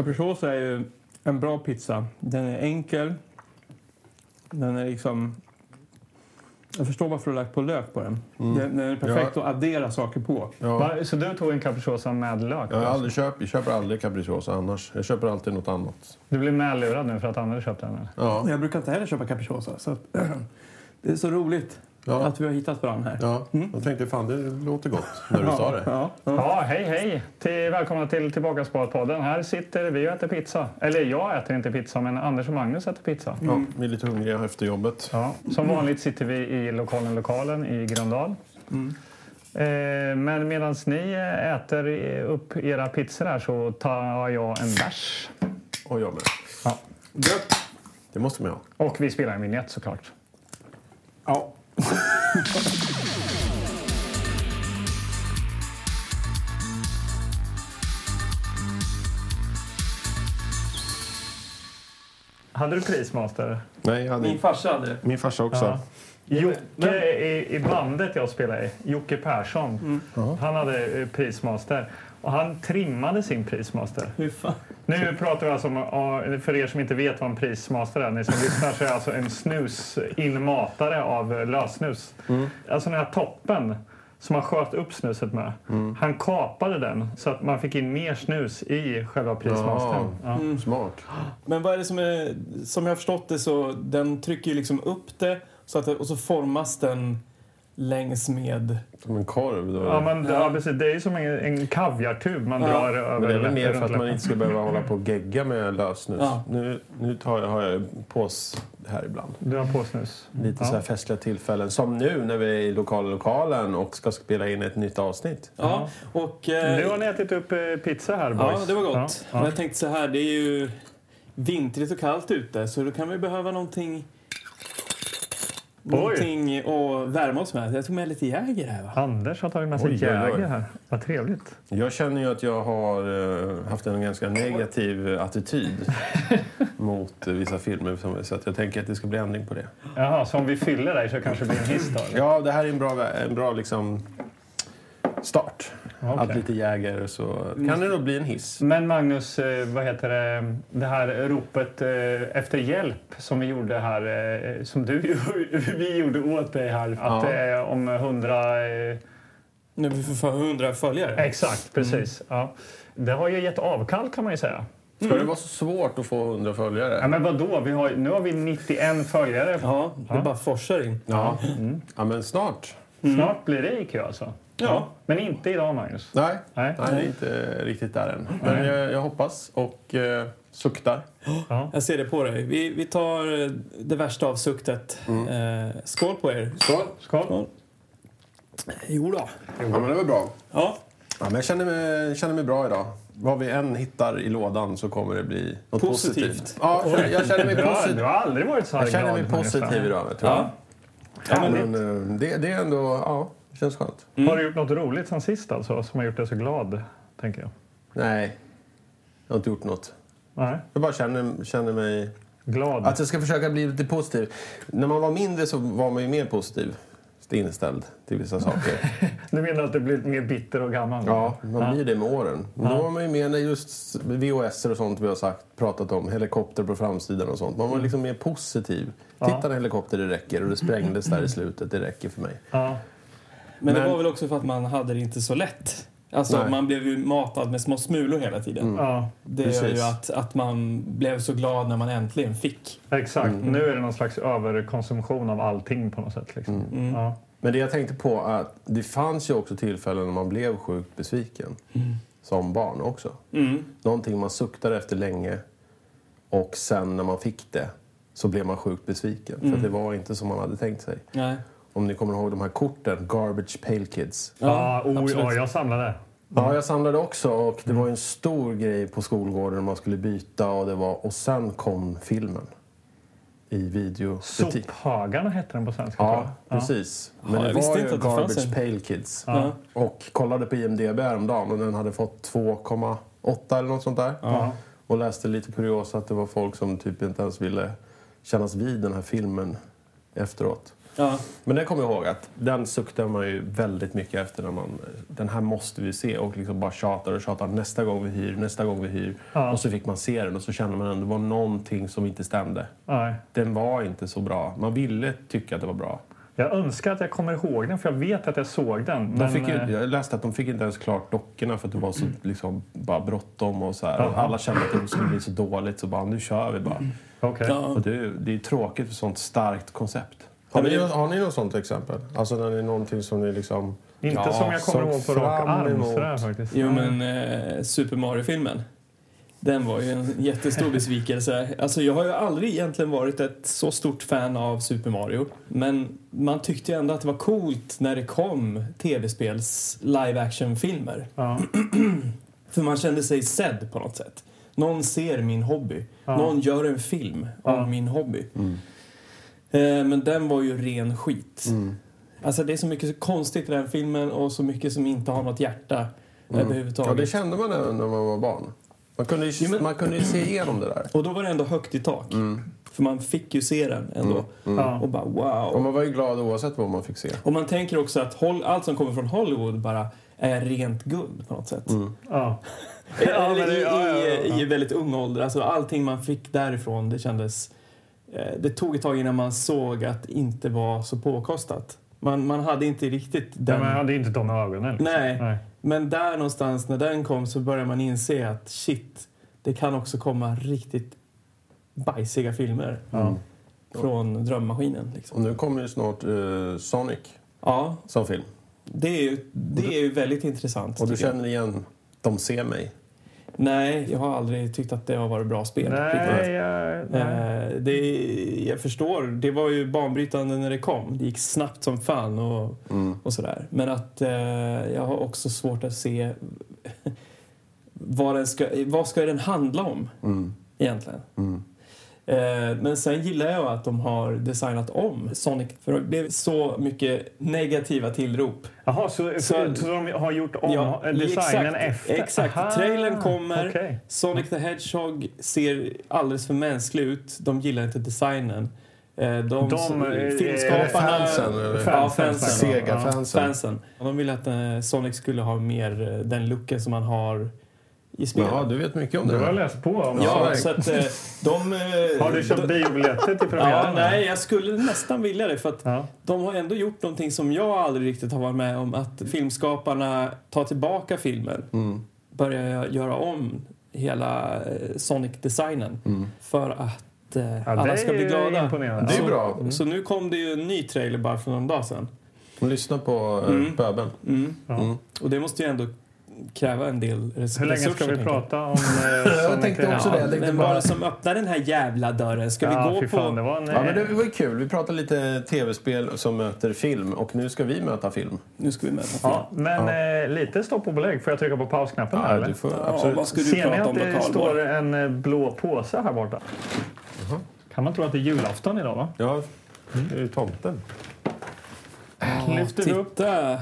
Capricciosa är ju en bra pizza. Den är enkel. Den är liksom... Jag förstår varför du har lagt på lök på den. Den, den är perfekt att addera saker på. Ja. Va? Så du tog en capricciosa med lök? Jag, har aldrig köpt, jag köper aldrig capricciosa annars. Jag köper alltid något annat. Du blir medlurad nu för att Anders köpte den? eller? Ja. Jag brukar inte heller köpa capricciosa. Så att, det är så roligt Ja. att vi har hittat varandra här. Ja, jag tänkte fan det låter gott när du sa det. Ja, ja. Ja, hej hej! Till, välkomna till Tillbaka podden Här sitter vi och äter pizza. Eller jag äter inte pizza, men Anders och Magnus äter pizza. Ja, vi är lite hungriga efter jobbet. Ja, som vanligt sitter vi i lokalen Lokalen i Gröndal. Eh, men medan ni äter upp era pizzor här så tar jag en bärs. Och jag med. Ja. Det måste man ha. Och vi spelar en vignett såklart. ja. Hade du prismaster? Nej, jag hade Min farsa hade det. min farsa också. Ja. Jocke i, i bandet jag spelar i, Jocke Persson, han hade eh, prismaster. Och han trimmade sin prismaster. Nu pratar vi alltså om, för er som inte vet vad en prismaster är, ni som lyssnar, så är alltså en snusinmatare av lössnus. Alltså den här toppen som man sköt upp snuset med. Han kapade den så att man fick in mer snus i själva prismastern. Ja. Smart. Men vad är det som är... Som jag har förstått det så den trycker ju liksom upp det, så att det och så formas den längs med... Som en korv. Då. Ja, men, ja. precis. Det är ju som en, en kaviartub man Ja. drar över Men det är väl mer för att man inte ska behöva hålla på och gegga med lösnus. Ja. Nu, nu tar jag, har jag pås här ibland. Du har på snus. Lite så här festliga tillfällen. Som nu när vi är i lokala lokalen och ska spela in ett nytt avsnitt. Ja, och... eh, Nu har ni ätit upp eh, pizza här, boys. Ja, det var gott. Ja, Men ja. jag tänkte så här, det är ju vintrigt och kallt ute så då kan vi behöva någonting... Någonting att värma oss med. Jag tog med lite Jäger här va? Anders har tagit med sig Oj, oj, oj. Jäger här. Vad trevligt. Jag känner ju att jag har eh, haft en ganska negativ attityd mot eh, vissa filmer. som- Så att jag tänker att det ska bli ändring på det. Jaha, så om vi fyller dig så kanske det blir en hiss då? eller? Ja, det här är en bra, vä- en bra liksom start. Okej. Att lite jäger så kan det nog bli en hiss. Men Magnus, eh, vad heter det, det här ropet eh, efter hjälp som vi gjorde här, eh, som du vi gjorde åt dig här, att Ja. eh, om hundra... Nu vi får hundra följare. exakt, precis. Ja. Det har ju gett avkall kan man ju säga. Ska det vara så svårt att få 100 följare? Ja, men vadå? Vi har, nu har vi 91 följare. Ja, det bara forsar in. Ja. ja, men snart. Snart blir det IQ alltså. Ja. Men inte idag, Magnus. Nej, Nej. Nej det är inte riktigt där än. Men jag, jag hoppas och eh, suktar. Jag ser det på dig. Vi, vi tar eh, det värsta av suktet. Eh, skål på er. Skål! Skål. Jo då. Ja, men det var bra. Ja. Ja, men jag känner mig, känner mig bra idag. Vad vi än hittar i lådan så kommer det bli något Positivt. positivt. Ja, jag känner mig Du har, du positiv. har aldrig varit så här Jag känner mig glad, positiv idag, tror jag. Ja. Ja, men Men eh, det, det är ändå, ja, det känns skönt. Har du gjort något roligt sen sist alltså, som har gjort dig så glad? Tänker jag. Nej, jag har inte gjort något. Nej. Jag bara känner, känner mig... Glad. Att jag ska försöka bli lite positiv. När man var mindre så var man ju mer positiv inställd till vissa saker. Du menar att du blivit mer bitter och gammal? Ja, man blir det med åren. Men Då var man ju med när just VHS och sånt vi har sagt, pratat om, helikopter på framsidan och sånt. Man var liksom mer positiv. Titta en helikopter, det räcker. Och det sprängdes där i slutet, det räcker för mig. Ja. Men, det Men- var väl också för att man hade det inte så lätt. Alltså Nej. man blev ju matad med små smulor hela tiden. ja, Det gör ju Precis. att, att man blev så glad när man äntligen fick. exakt. Mm. Nu är det någon slags överkonsumtion av allting på något sätt. Liksom. Mm. Ja. Men det jag tänkte på att det fanns ju också tillfällen när man blev sjukt besviken. Som barn också. Mm. Någonting man suktade efter länge och sen när man fick det så blev man sjukt besviken. För att det var inte som man hade tänkt sig. Nej. Om ni kommer ihåg de här korten, Garbage Pail Kids. Ja, oh, ja, jag samlade. Ja, jag samlade också och det var en stor grej på skolgården. Man skulle byta och det var... Och sen kom filmen. I videobutik. Sophögarna hette den på svenska. tror Ja, jag. precis. Ja, Men jag det var inte ju Garbage. Pail Kids. Ja. Och kollade på IMDB häromdagen och den hade fått 2,8 eller något sånt där. Ja. Och läste lite kuriosa att det var folk som typ inte ens ville kännas vid den här filmen efteråt. Ja. Men det kommer jag ihåg att den suktade man ju väldigt mycket efter. När man, den här måste vi se och liksom bara tjatar och tjatar nästa gång vi hyr, nästa gång vi hyr. Ja. Och så fick man se den och så kände man att det var någonting som inte stämde. Nej. Den var inte så bra. Man ville tycka att det var bra. Jag önskar att jag kommer ihåg den, för jag vet att jag såg den. De Men, fick ju, eh, jag läste att de fick inte ens klart dockorna för att det var så liksom, bara bråttom och så här. Och alla kände att det skulle bli så dåligt så bara nu kör vi bara. okej. Ja. Och det, är- det är tråkigt för sånt starkt koncept. Har ni, har ni något sånt exempel? Alltså när det är någonting som ni liksom... Inte ja, som jag kommer ihåg på rak arm. Sådär, faktiskt. Jo, men eh, Super Mario-filmen. Den var ju en jättestor besvikelse. Alltså, jag har ju aldrig egentligen varit ett så stort fan av Super Mario. Men man tyckte ju ändå att det var coolt när det kom tv-spels live action-filmer. Ja. För man kände sig sedd på något sätt. Någon ser min hobby. Ja. Någon gör en film Ja. om min hobby. Mm. Eh, men den var ju ren skit. Mm. Alltså det är så mycket konstigt i den filmen och så mycket som inte har något hjärta Mm. Ja, överhuvudtaget. det kände man även när man var barn. Man kunde ju, Jo, men- man kunde ju se igenom det där. Och då var det ändå högt i tak. Mm. För man fick ju se den ändå. Ja. Och bara Och wow. man var ju glad oavsett vad man fick se. Och man tänker också att allt som kommer från Hollywood bara är rent guld på något sätt. Mm. Ja. Ja, Eller det- i, ja, ja, ja. i, i väldigt ung ålder. Alltså allting man fick därifrån, det kändes... Eh, det tog ett tag innan man såg att det inte var så påkostat. Man, man hade inte riktigt den... men jag hade inte de ögonen. Liksom. Nej. Nej. Men där någonstans när den kom så började man inse att shit, det kan också komma riktigt bajsiga filmer Ja. från drömmaskinen. Liksom. Och nu kommer ju snart eh, Sonic Ja, som film. det är ju, det är ju väldigt intressant. Och du känner igen De ser mig. Nej, jag har aldrig tyckt att det har varit bra spel. Nej, jag, nej. Eh, det, jag förstår, det var ju banbrytande när det kom. Det gick snabbt som fan och, Mm. och sådär. Men att eh, jag har också svårt att se vad, den ska, vad ska den handla om Mm. egentligen. Mm. Eh, men sen gillar jag att de har designat om Sonic för det blev så mycket negativa tillrop. Jaha, så, så, Så- de har gjort om Ja, designen exakt, efter? exakt. Aha, Trailern kommer. okej. Sonic the Hedgehog ser alldeles för mänsklig ut. De gillar inte designen. Eh, De, De, eh, filmskaparna... fansen? Ja, Fansen, fansen. Sega-fansen. Fansen. De ville att Sonic skulle ha mer den looken som man har i spel. Ja, du vet mycket om Du det har här. läst på om Ja, Ja, så att eh, de... eh, Har du köpt biobiljetter till premiären? Ja, nej, jag skulle nästan vilja det. För att Ja. de har ändå gjort någonting som jag aldrig riktigt har varit med om. Att filmskaparna tar tillbaka filmen. Mm. Börjar göra om hela eh, Sonic-designen. Mm. För att Ja, alla ska bli glada. imponerande. Det är så, bra. Så nu kom det ju en ny trailer bara för någon dag sedan. Lyssna på Mm. Böben. Mm. Mm. Och det måste ju ändå kräva en del res- Hur länge ska resurser, vi jag. prata om eh, Sonic tänkte också det. Jag tänkte bara- var som öppnade den här jävla dörren? Ska ja, vi gå fan, det på... var en, Ja, men det var ju kul. Vi pratade lite tv-spel som möter film och nu ska vi möta film. Nu ska vi möta Ja, men Eh, lite stopp och belägg. Får jag trycka på pausknappen? här, eller? du får Ja, absolut. vad ska du Ser ni att det står en eh, blå påse här borta? Kan man tro att det är julafton idag? va? Ja, det är ju tomten. Lyfter vi upp. Titta!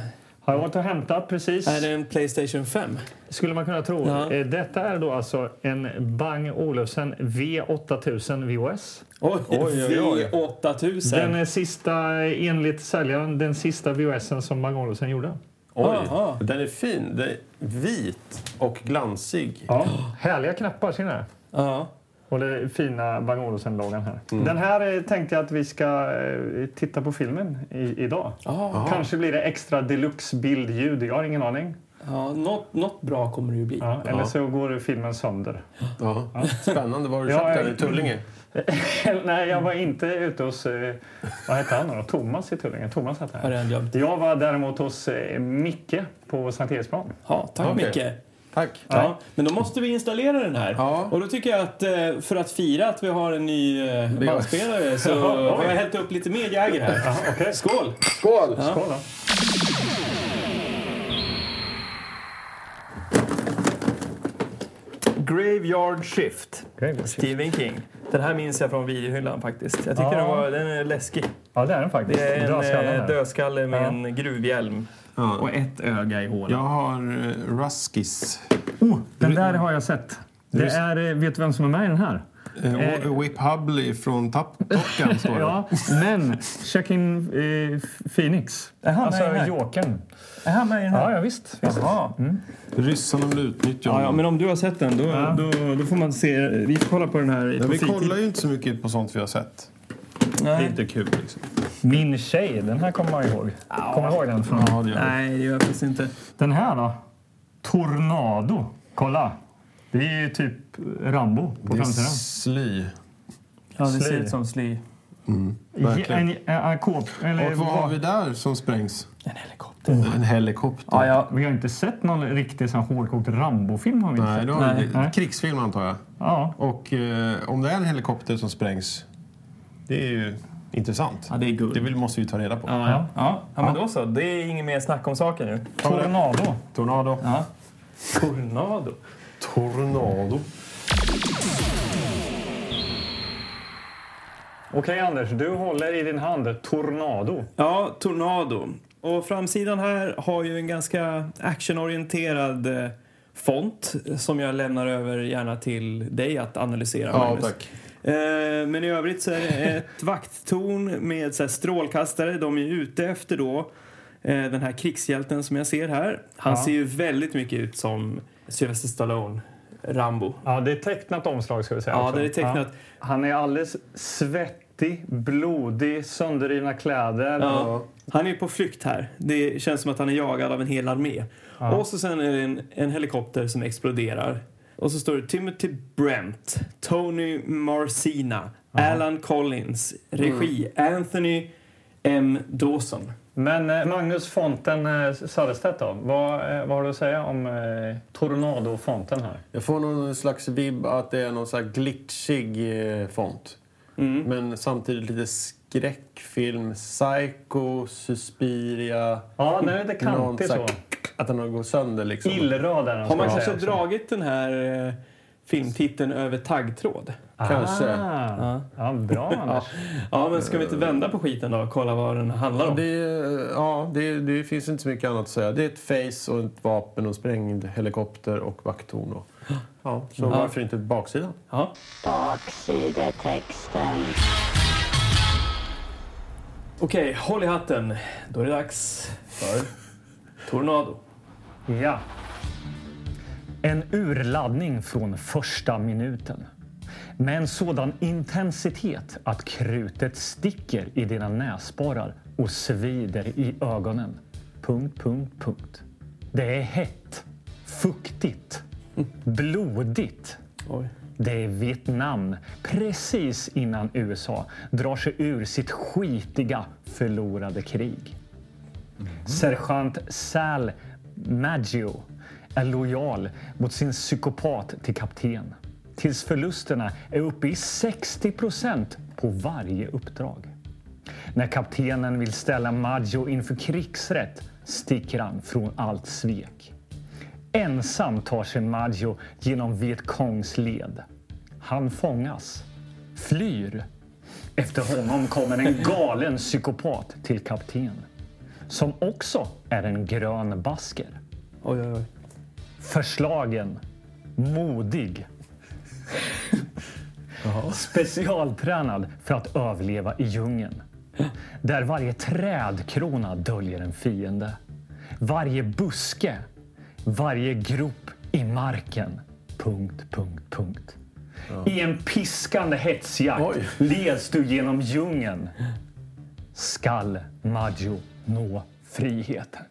Har jag varit och hämtat precis. Är det en Playstation 5? Skulle man kunna tro. Ja. Eh, Detta är då alltså en Bang Olufsen V8000 VOS. Oj, Oj, oj, oj. V8000! Den är sista, enligt säljaren, den sista VOSen som Bang Olufsen gjorde. Oj, Aha. den är fin. Den är vit och glansig. Ja. Härliga knappar, ser ni? Ja. Och det fina Bang Olufsen-loggan här. Mm. Den här eh, tänkte jag att vi ska eh, titta på filmen i, idag. Ja, Kanske blir det extra deluxe bildljud, jag har ingen aning. ja, något, något bra kommer det ju bli. Ja, eller Ja. så går filmen sönder. Ja. Spännande. Var har du köpt den? jag- I Tullinge? Nej, jag var inte ute hos... Eh, vad hette han då? Thomas i Tullinge. Thomas hette han. jag var däremot hos Micke på Sankt Eriksplan. Ja, tack Okej. Micke. Tack. Ja, men då måste vi installera den här. Ja. Och då tycker jag att eh, för att fira att vi har en ny eh, bandspelare så har jag hällt upp lite mer Jäger här. Ja, okej. Skål! Skål! Ja. Skål. Graveyard Shift. Okej, Stephen King. Den här minns jag från videohyllan faktiskt. Jag tycker Ja. den, var, den är läskig. Ja, det är den faktiskt. Det är en eh, dödskalle med Ja. en gruvhjälm Ja. och ett öga i hålet. Jag har uh, Ruskis. Oh, den där har jag sett. Det är, eh, vet du vem som är med i den här? Eh, Whip Hubley från Top Gun står det. Ja, men Joaquin eh, Phoenix. Är han alltså med i den här? Jokern. Är han med i den här? Ja, ja visst. visst. Jaha. Ryssarna vill utnyttja Ja, ja, men om du har sett den, då, Ja. då, då får man se. Vi får kolla på den här på vi fritid. kollar ju inte så mycket på sånt vi har sett. Det är Nej. inte kul liksom. Min tjej, den här kommer man ihåg. Kommer du ihåg den? Från? Ja, det gör. Nej, det gör jag faktiskt inte. Den här då? Tornado. Kolla. Det är ju typ Rambo på Det är framsidan. sly. Ja, det ser Sly. ut som sly. verkligen. En, en, en kåp, eller, Och vad har vi där som sprängs? En helikopter. Oh, en helikopter. Ja, ja. Vi har inte sett någon riktig sån hårdkokt Rambo-film. Har vi inte Nej, sett. då Nej. krigsfilm antar jag. Ja. Och eh, om det är en helikopter som sprängs, det är ju intressant. ja, det är guld. Det vill, måste vi ta reda på. Ja, ja. ja. ja, men då så. Det är inget mer snack om saken nu. Tornado. Tornado. Ja. Tornado. Tornado. Okej Anders, du håller i din hand Tornado. Ja, Tornado. Och framsidan här har ju en ganska actionorienterad eh, font som jag lämnar över gärna till dig att analysera, Ja, Magnus. tack. Eh, Men i övrigt så är det ett vakttorn med så strålkastare. De är ute efter då eh, den här krigshjälten som jag ser här. Han Ja. ser ju väldigt mycket ut som Sylvester Stallone, Rambo. Ja, det är tecknat omslag ska vi säga. Ja, också. det är tecknat. Ja. Han är alldeles svettig, blodig, sönderrivna kläder. Ja. Han är på flykt här. Det känns som att han är jagad av en hel armé. Och så sen är det en, en helikopter som exploderar. Och så står det Timothy Brent, Tony Marcina, Alan Collins, regi Anthony M. Dawson. Men eh, Magnus Fonten eh, Söderstedt då? Vad, eh, vad har du att säga om eh, Tornado-fonten här? Jag får någon slags vibb att det är någon slags glitchig eh, font. Mm. Men samtidigt lite skräckfilm. Psycho, Suspiria. Ja, den är lite Någon kantig sån så. Att den har gått sönder liksom. Den. Har man kanske också. dragit den här eh, filmtiteln över taggtråd? Kanske. Ah. Ja, bra Anders. Ja, men ska vi inte vända på skiten då och kolla vad den handlar om? Det, ja, det, det finns inte så mycket annat att säga. Det är ett face och ett vapen och sprängd helikopter och vakttorn. Och, ja, så varför inte baksidan? Ja. Baksidetexten. Okej, håll i hatten. Då är det dags för Tornado. Ja. En urladdning från första minuten. Med en sådan intensitet att krutet sticker i dina näsborrar och svider i ögonen. Punkt, punkt, punkt. Det är hett, fuktigt, blodigt. Oj. Det är Vietnam precis innan USA drar sig ur sitt skitiga förlorade krig. Sergeant Sal Maggio är lojal mot sin psykopat till kapten tills förlusterna är uppe i 60 procent på varje uppdrag. När kaptenen vill ställa Maggio inför krigsrätt sticker han från allt svek. Ensam tar sig Maggio genom Vietcongs led. Han fångas, flyr. Efter honom kommer en galen psykopat till kapten som också är en grön basker. Oj, oj, oj. Förslagen, modig. Specialtränad för att överleva i djungeln. Där varje trädkrona döljer en fiende. Varje buske, varje grop i marken. Punkt, punkt, punkt. I en piskande hetsjakt Oj. leds du genom djungeln. Skall Maggio nå friheten.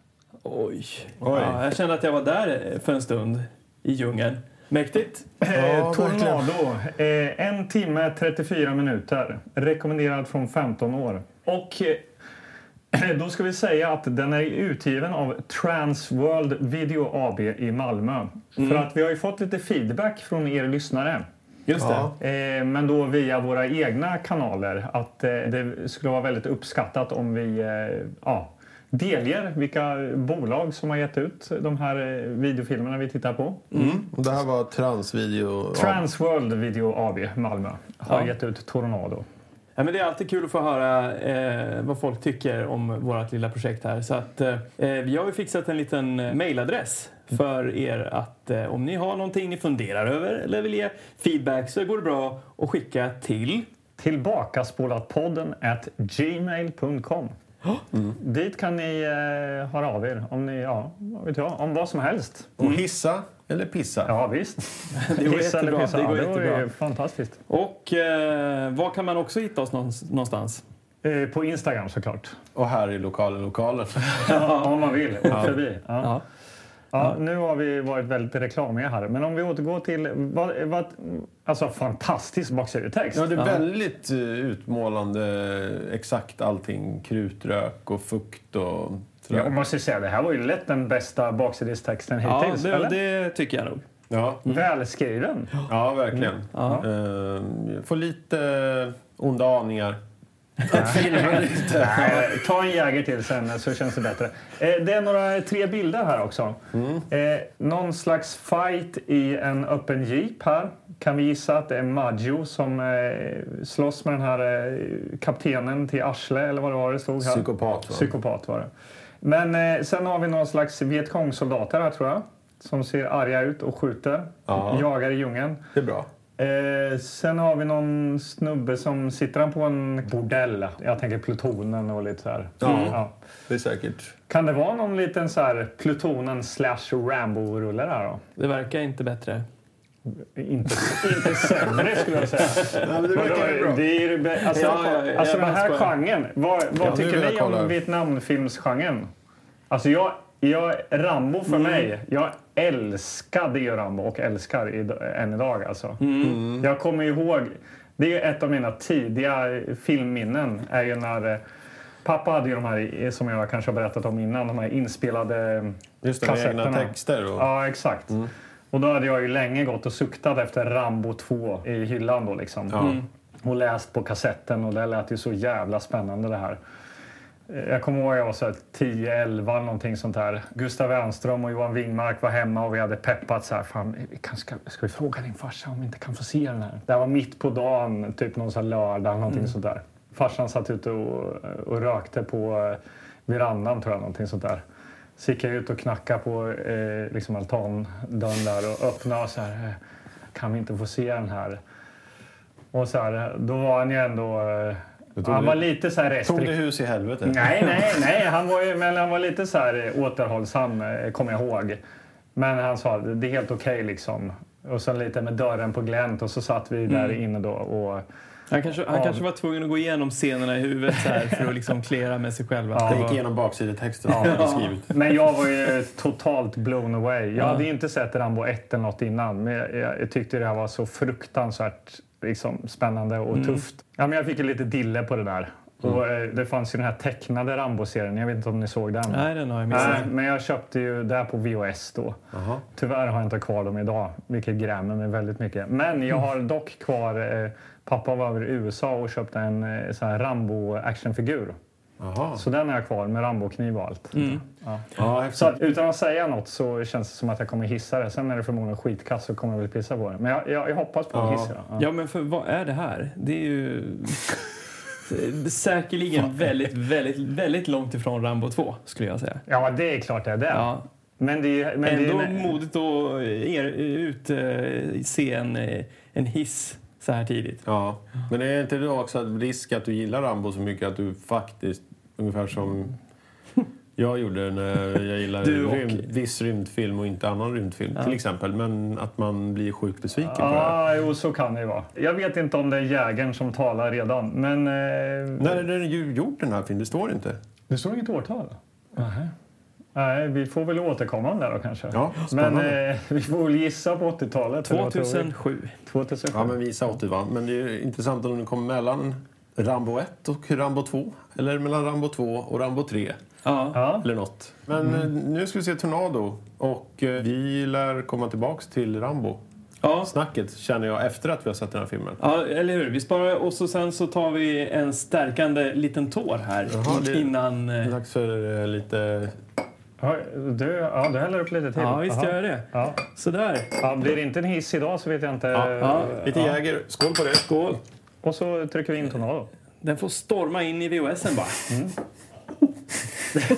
Oj. Oj. Ja, jag kände att jag var där för en stund i djungeln. Mäktigt. Eh, Ja, Tornado. Eh, en timme 34 minuter. Rekommenderad från 15 år. Och eh, då ska vi säga att den är utgiven av Transworld Video AB i Malmö. För att vi har ju fått lite feedback från er lyssnare. Just Ja. det. Eh, men då via våra egna kanaler. Att eh, det skulle vara väldigt uppskattat om vi eh, ja, delger vilka bolag som har gett ut de här videofilmerna vi tittar på. Och det här var transvideo. Transworld Video AB Malmö har Ja. gett ut Tornado. Ja, men det är alltid kul att få höra eh, vad folk tycker om vårt lilla projekt här. Så att, eh, vi har ju fixat en liten eh, mailadress för er att eh, om ni har någonting ni funderar över eller vill ge feedback så går det bra att skicka till Tillbakaspolatpodden at gmail.com. Mm. Dit kan ni eh, höra av er om, ni, ja, vet jag, om vad som helst. Och hissa eller pissa? Ja, visst. Det går eller jättebra. pissa. Det går ja, jättebra. är fantastiskt. Och eh, var kan man också hitta oss någonstans-? Eh, på Instagram såklart. Och här i lokalen, lokalen. Ja, om man vill. Åk förbi. Ja. Ja. Ja, nu har vi varit väldigt reklamiga här. Men om vi återgår till... Vad, vad, alltså fantastisk baksidestext. Ja, det är väldigt eh, utmålande. Exakt allting. Krutrök och fukt och sådär. Jag måste säga, det här var ju lätt den bästa baksidestexten Ja, hittills. det, eller? det tycker jag nog. Ja, Välskriven. ja verkligen. Ja. Eh, får lite onda aningar. Nej, ta en Jäger till sen så känns det bättre. Eh, det är några tre bilder här också. Eh, någon slags fight i en öppen jeep här. Kan vi gissa att det är Maggio som eh, slåss med den här kaptenen till arsle eller vad det var det stod här. Psykopat, va? Psykopat var det. Men eh, sen har vi någon slags vietcong-soldater här tror jag. Som ser arga ut och skjuter. Ja. Jagar i djungeln. Det är bra. Eh, sen har vi någon snubbe som sitter han på en bordell. Jag tänker plutonen och lite så här. Ja. Det är säkert. Kan det vara någon liten så här plutonen slash Rambo-rulle där då? Det verkar inte bättre. Inte, inte sämre skulle jag säga. Ja, men det är, ju alltså, Ja, ja, alltså den här genren. Vad, vad Ja, tycker ni om Vietnamfilmsgenren? Alltså jag, jag, Rambo för Mm. mig, jag älskade ju Rambo och älskar i, än idag alltså. Mm. Jag kommer ihåg, det är ju ett av mina tidiga filmminnen, är ju när eh, Pappa hade ju de här, som jag kanske har berättat om innan, de här inspelade Just det, med egna kassetterna. texter. Och... Ja, exakt. Och då hade jag ju länge gått och suktat efter Rambo 2 i hyllan då liksom. Ja. Och läst på kassetten och det lät ju så jävla spännande det här. Jag kommer ihåg att jag var så här 10-11 eller någonting sånt där. Gustav Wernström och Johan Wingmark var hemma och vi hade peppat så här. Fan, vi kan, ska, ska vi fråga din farsa om vi inte kan få se den här? Det här var mitt på dagen, typ någon här lördag någonting sånt där. Farsan satt ute och, och rökte på eh, verandan tror jag, någonting sånt där. Så gick jag ut och knackade på eh, liksom altandörren där och öppnade och så här. eh, Kan vi inte få se den här? Och så här, då var han ju ändå... Eh, tog han var lite så här Tog restriktiv. det hus i helvete? Nej, nej, nej. Han var, ju, men han var lite så här eh, återhållsam, eh, kommer jag ihåg. Men han sa det är helt okej liksom. Och så lite med dörren på glänt och så satt vi där inne då och... Han kanske, han Ja. kanske var tvungen att gå igenom scenerna i huvudet så här för att liksom klära med sig själv. att Ja. det Jag gick igenom baksidetexten hade skrivit. Men jag var ju totalt blown away. Jag hade ju inte sett Rambo 1 eller något innan. Men jag, jag, tyckte det här var så fruktansvärt liksom, spännande och tufft. Ja, men jag fick ju lite dille på det där. Och eh, det fanns ju den här tecknade Rambo-serien. Jag vet inte om ni såg den? Nej, den har jag missat. Nej, men jag köpte ju det på VHS då. Jaha. Tyvärr har jag inte kvar dem idag, vilket grämer mig väldigt mycket. Men jag har dock kvar... Eh, pappa var över i USA och köpte en eh, sån här Rambo-actionfigur. Jaha. Så den har jag kvar med Rambo-kniv och allt. Mm. Ja, häftigt. Så att, utan att säga något så känns det som att jag kommer hissa det. Sen är det förmodligen skitkass så kommer jag väl pissa på det. Men jag, jag, jag hoppas på att Ja. hissa det. Ja. Ja, men för vad är det här? Det är ju säkerligen väldigt, väldigt, väldigt långt ifrån Rambo 2, skulle jag säga. ja, det är klart det är det. Ja. Men det är, men Ändå det är, modigt att er, ut, eh, se en, eh, en hiss så här tidigt. Ja. Men är inte det också en risk att du gillar Rambo så mycket att du faktiskt, ungefär som jag gjorde när jag gillade rymd, viss rymdfilm och inte annan rymdfilm till exempel. Men att man blir sjukt besviken på det. Ja, jo, så kan det ju vara. Jag vet inte om det är jägern som talar redan, men... Eh, När är den ju gjort den här filmen? Det står inte. Det står inget årtal? Nej. Nej, vi får väl återkomma om det då kanske. Ja, men eh, vi får väl gissa på 80-talet. eller vad tror vi? 2007. 2007. Ja, men vi sa 80 va? Men det är ju intressant om den kommer mellan Rambo 1 och Rambo 2. Eller mellan Rambo 2 och Rambo 3. Ja. Eller något. Men eh, nu ska vi se Tornado. Och eh, vi lär komma tillbaks till Rambo. Ja. Snacket känner jag efter att vi har sett den här filmen. ja, eller hur? Vi sparar och så sen så tar vi en stärkande liten tår här Jaha, det- innan... eh, Dags för lite... Ja, du, ja, du häller upp lite till. Ja, visst Aha. gör jag det. Ja. Sådär. Ja, blir det inte en hiss idag så vet jag inte. Ja, ja, Lite Jäger. Skål på det. Skål. Och så trycker vi in Tornado. Den får storma in i VHSen bara.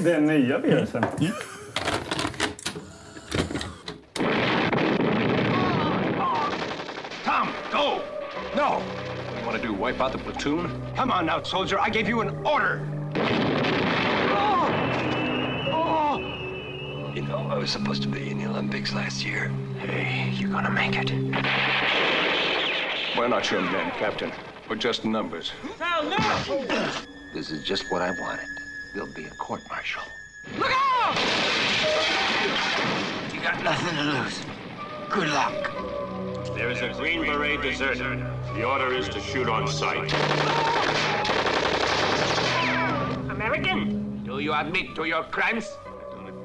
Den nya virusen. Tom, go! No! You want to do, wipe out the platoon? Come on now, soldier. I gave you an order. You know, I was supposed to be in the Olympics last year. Hey, you're gonna make it. We're not your men, Captain. We're just numbers. This is just what I wanted. There'll be a court martial. Look out! You got nothing to lose. Good luck. There is a Green Beret deserter. The order is to shoot on sight. American? Do you admit to your crimes?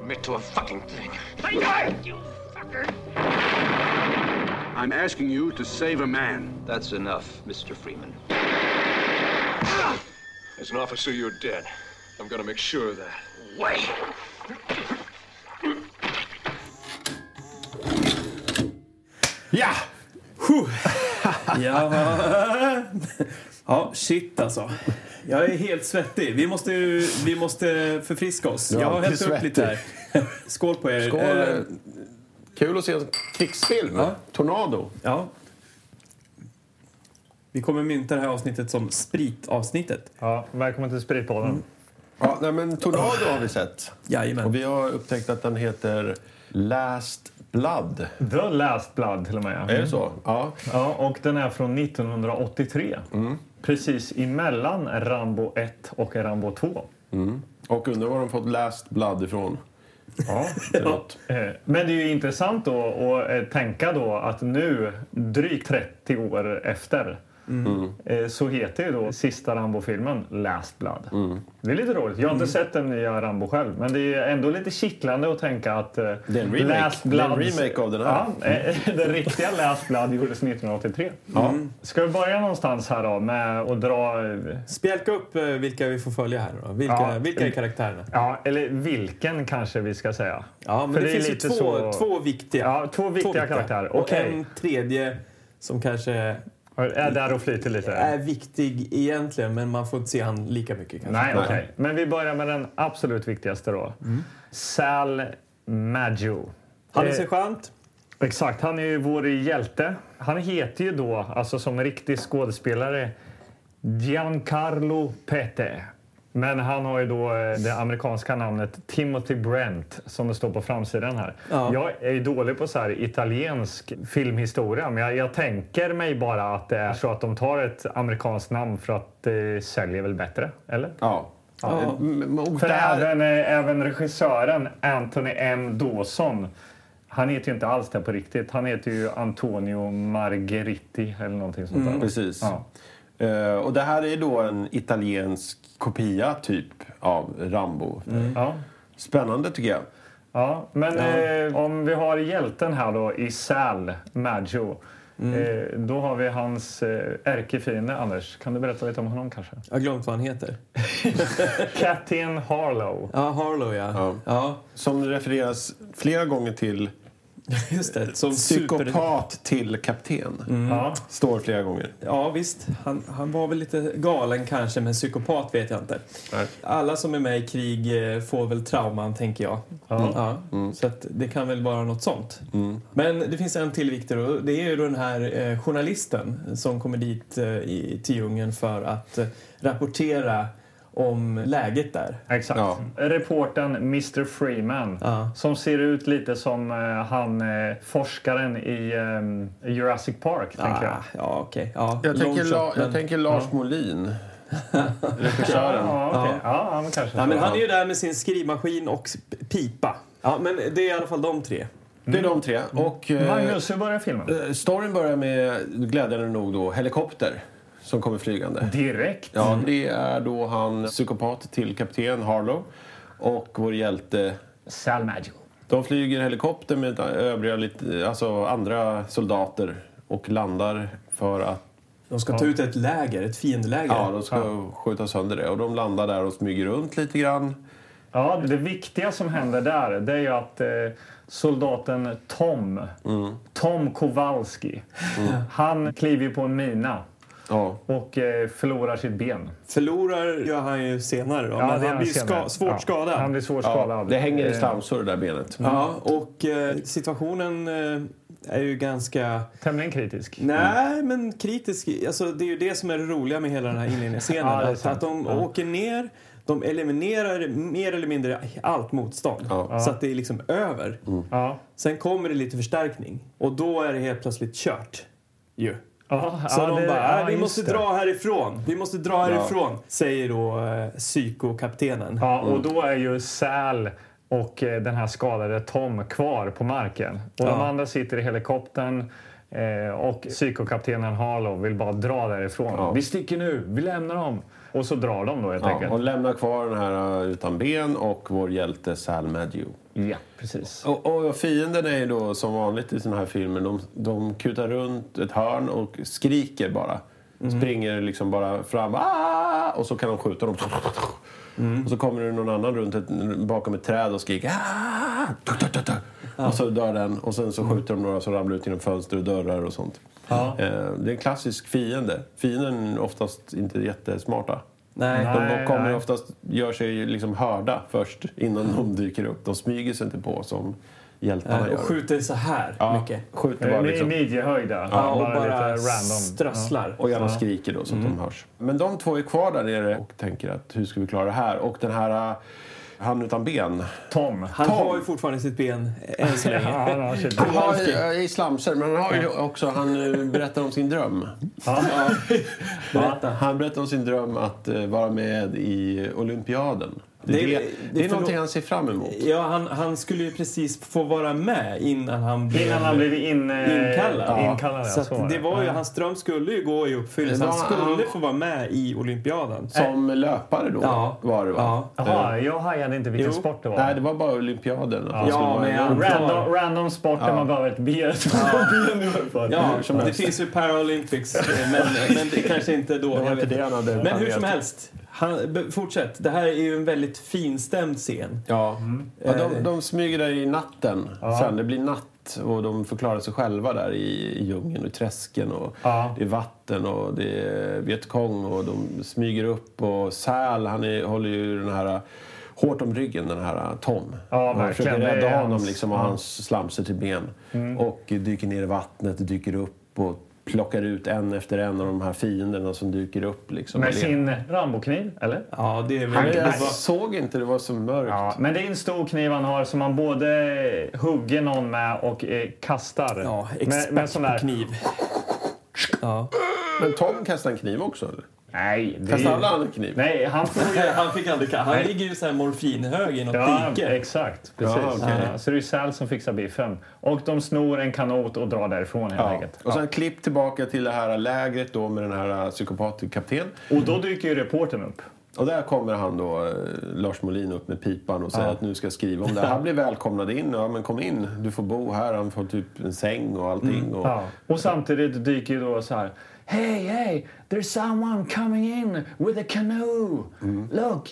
Don't admit to a fucking thing. You fucker. I'm asking you to save a man. That's enough, Mr. Freeman. As an officer, you're dead. I'm gonna make sure of that. Wait. Ja! Ja. ja, shit alltså. Jag är helt svettig. Vi måste, ju- vi måste förfriska oss. Ja, jag har hällt upp svettig. lite här. Skål på er. Skål! Eh, Kul att se en krigsfilm. Ja. Tornado. ja. Vi kommer mynta det här avsnittet som spritavsnittet. Ja, välkommen till Spritpodden. Ja, nej, men Tornado har vi sett. Jajamän. Och vi har upptäckt att den heter Last Blood. The Last Blood till och med. Är det så? Ja. Ja, och den är från 1983. Precis emellan Rambo 1 och Rambo 2. Och undrar var de fått Last Blood ifrån. Ja. Eh, Men det är ju intressant då att eh, tänka då att nu, drygt 30 år efter, eh, så heter ju då sista Rambo-filmen Last Blood. Det är lite roligt. Jag har inte sett den nya Rambo själv, men det är ändå lite kittlande att tänka att eh, Det är en remake. Det är en remake av den här. Ja, eh, den riktiga Last Blood gjordes 1983. Ja. Ska vi börja någonstans här då med att dra... Spjälka upp vilka vi får följa här då. Vilka, Ja. vilka är karaktärerna? Ja, eller vilken kanske vi ska säga. Ja, men För det, det är finns ju två, så- två viktiga. Ja, två viktiga karaktärer. Och en tredje som kanske Är där och flyter lite. är viktig egentligen, men man får inte se han lika mycket kanske. Nej, okej. Men vi börjar med den absolut viktigaste då. Sal Maggio. Han är Eh, sergeant. Exakt, han är ju vår hjälte. Han heter ju då, alltså som riktig skådespelare, Giancarlo Pete. Men han har ju då eh, det amerikanska namnet Timothy Brent som det står på framsidan här. Ja. Jag är ju dålig på så här italiensk filmhistoria men jag, jag tänker mig bara att det är så att de tar ett amerikanskt namn för att det säljer väl bättre, eller? Ja. Ja. Mm, och För där- även, eh, även regissören Anthony M. Dawson han heter ju inte alls det på riktigt. Han heter ju Antonio Margheriti eller någonting sånt där. Precis. Ja. Eh, och det här är då en italiensk kopia typ av Rambo. Ja. Spännande tycker jag. Ja, men eh, om vi har hjälten här då i Sal Maggio. Eh, då har vi hans eh, ärkefiende, Anders. Kan du berätta lite om honom kanske? Jag har glömt vad han heter. Captain Harlow. Ja, Harlow ja. Ja. Ja, Som refereras flera gånger till just det. Som super... psykopat till kapten. Ja. Står flera gånger. Ja, visst. Han, han var väl lite galen kanske, men psykopat vet jag inte. Nej. Alla som är med i krig eh, får väl trauman, tänker jag. Ja. Ja, Så att det kan väl vara något sånt. Men det finns en till Viktor och det är ju då den här eh, journalisten som kommer dit eh, i, till djungeln för att eh, rapportera om läget där. Exakt. Ja. Reporten Mr Freeman Ja. som ser ut lite som eh, han eh, forskaren i eh, Jurassic Park, tänker jag. Ah, ja, okej. Ja, Jag tänker, La, jag tänker Lars Molin. Regissören. Ja, okej. Ja. ja. ja, men kanske. Ja, men han är ju där med sin skrivmaskin och pipa. Ja, men det är i alla fall de tre. Det är de tre. Och, eh, Magnus, hur börjar filmen? eh, storyn börjar med, glädjande nog, då, helikopter som kommer flygande. Direkt? Ja, det är då han psykopat till kapten Harlow och vår hjälte. Sal. De flyger helikopter med övriga, lite, alltså andra soldater och landar för att De ska ta ut ett läger, ett fiendeläger. ja, de ska skjuta sönder det. Och de landar där och smyger runt lite grann. Ja, det viktiga som händer där det är ju att eh, soldaten Tom, Tom Kowalski, han kliver ju på en mina Ja. och eh, förlorar sitt ben. Förlorar gör han ju senare då, Ja, men det är han blir senare. ska, svårt Ja, skadad. Han blir svårt Ja, skadad. det hänger i Eh, slamsor det där benet. Ja, och eh, situationen eh, är ju ganska... Tämligen kritisk. Nej, men kritisk. Alltså, det är ju det som är det roliga med hela den här inledningsscenen. Att, att de Ja. åker ner, de eliminerar mer eller mindre allt motstånd. Ja. Så att det är liksom över. Ja. Sen kommer det lite förstärkning och då är det helt plötsligt kört. Ju. Ja, Så ja, de det- bara, ja, "Äh, vi måste det. dra härifrån. Vi måste dra härifrån, säger då eh, psykokaptenen. Ja, och då är ju Sal och eh, den här skadade Tom kvar på marken. Och de andra sitter i helikoptern eh, och psykokaptenen Harlow vill bara dra därifrån. Vi sticker nu, vi lämnar dem. Och så drar de då helt enkelt. och lämnar kvar den här uh, utan ben och vår hjälte Sal Madgew. Ja, precis. Och, och fienden är ju då som vanligt i såna här filmer. De, de kutar runt ett hörn och skriker bara. Springer liksom bara fram. "Ah!" Och så kan de skjuta dem. Och så kommer det någon annan runt ett, bakom ett träd och skriker. "Ah!" Och så dör den. Och sen så skjuter de några som ramlar ut genom fönster och dörrar och sånt. Eh, Det är en klassisk fiende. Fienden är oftast inte jättesmarta. Nej. Nej. De kommer oftast, gör sig liksom hörda först innan de dyker upp. De smyger sig inte på som hjältarna gör. och skjuter så här ja, mycket. Skjuter bara Med liksom. midjehöjda. Ja, och bara, random. strösslar. Och gärna skriker då så att de hörs. Men de två är kvar där nere och tänker att hur ska vi klara det här? Och den här uh, han utan ben. Tom. Han Tom. har ju fortfarande sitt ben än så länge. han har sitt- Han har ju, uh, i slamser, men han har ju också, han uh, berättar om sin dröm. Ja. Berätta. Han berättar om sin dröm att vara med i Olympiaden. Det, Det- det, är förlåt. någonting han ser fram emot. Ja, han, han skulle ju precis få vara med innan han blev Innan han blev in, eh, inkallad. inkallad, så ja, så det var ju, Ja. hans dröm skulle ju gå i uppfyllelse. Han skulle han- få vara med i Olympiaden. Som löpare då Ja. var det va? Ja. Jaha, jag hajade inte vilken Jo. sport det var. Nej, det var bara olympiaden. Ja, vara men Random, random sport där man behöver ett fall. Ja, som det finns ju Paralympics, eh, men, men det kanske inte då. Det var inte det han hade Men hur som helst, han, fortsätt. Det här är ju en väldigt finstämd scen. Ja. ja Eh. de, de smyger där i natten. Sen det blir natt och de förklarar sig själva där i, i djungeln och i träsken. Och Ja. Det är vatten och det är vietkong och de smyger upp. Och Säl, han är, håller ju den här hårt om ryggen, den här Tom. Ja, och verkligen. försöker rädda honom liksom, och ja. hans slamser till ben. Och dyker ner i vattnet, dyker upp och plockar ut en efter en av de här fienderna som dyker upp. Liksom. Med sin Rambokniv, eller? Ja, det är Han, väl... Det jag såg inte, det var så mörkt. Ja, men det är en stor kniv han har som han både hugger någon med och eh, kastar. ja, med, expert med sån där... på kniv. Ja. Men Tom kastar en kniv också? Eller? Nej, det alla en kniv? Nej, han får ju... Han fick aldrig... Han ligger ju så här morfinhög i något Ja, dike. exakt. Precis. Ja, okej. Ja, så det är Sal som fixar biffen. Och de snor en kanot och drar därifrån helt Ja. enkelt. Och sen klipp tillbaka till det här lägret då med den här psykopatkapten. Och då dyker ju reportern upp. Och där kommer han då, eh, Lars Molin, upp med pipan och säger Ja. att nu ska jag skriva om det. Han blir välkomnad in. Ja, men kom in. Du får bo här. Han får typ en säng och allting. Och, Ja. Och samtidigt dyker ju då så här... Hey, hey! There's someone coming in with a canoe! Look!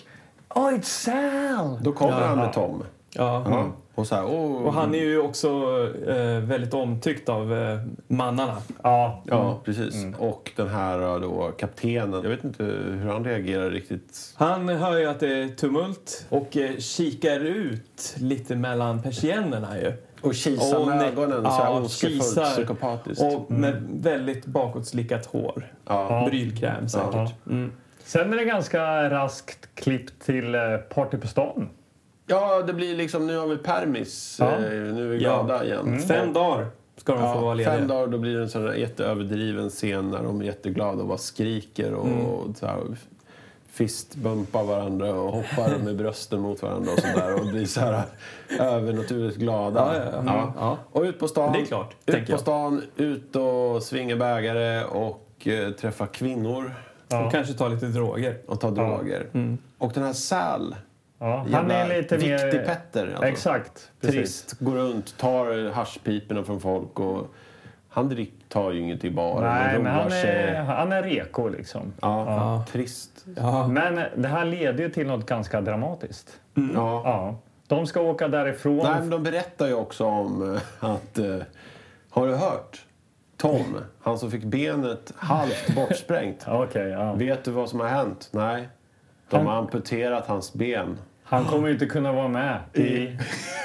Oh, it's Sal! Då kommer han med Tom. Ja. Ja. Och så här, åh, Och han är ju också eh, väldigt omtyckt av eh, mannarna. Ja, Ja, precis. Och den här då, kaptenen. Jag vet inte hur han reagerar riktigt. Han hör ju att det är tumult och eh, kikar ut lite mellan persiennerna ju. Och kisar Och med ne- ögonen så ja, här kisar. psykopatiskt. Och med väldigt bakåtslickat hår. Ja. Brylkräm säkert. Ja. Mm. Sen är det ganska raskt klipp till eh, Party på stan. Ja, det blir liksom, nu har vi permis. Ja. Eh, Nu är vi Ja. glada igen. Fem dagar ska de få vara Ja, lediga. fem dagar, då blir det en sån jätteöverdriven scen när de är jätteglada och bara skriker och Mm. så här, fistbumpar varandra och hoppar med brösten mot varandra och sådär och blir så här övernaturligt glada. Ja, ja, ja. Ja. Och ut på stan. Det är klart, ut på stan, ut och svinga bägare och eh, träffa kvinnor Och kanske ta lite droger. och ta droger. Mm. Och den här Sal, Ja, han är lite mer... Petter. Alltså. Exakt. Precis. Trist. Går runt, tar haschpiporna från folk och han drick, tar ju inget i baren Nej, och men han sig. är, han är reko liksom. Ja, Ja. trist. Ja. Men det här leder ju till något ganska dramatiskt. Ja. Ja. De ska åka därifrån. Nej, men de berättar ju också om eh, att... eh, har du hört? Tom, han som fick benet halvt bortsprängt. Okej, ja. Vet du vad som har hänt? Nej. De har amputerat hans ben. Han kommer inte kunna vara med i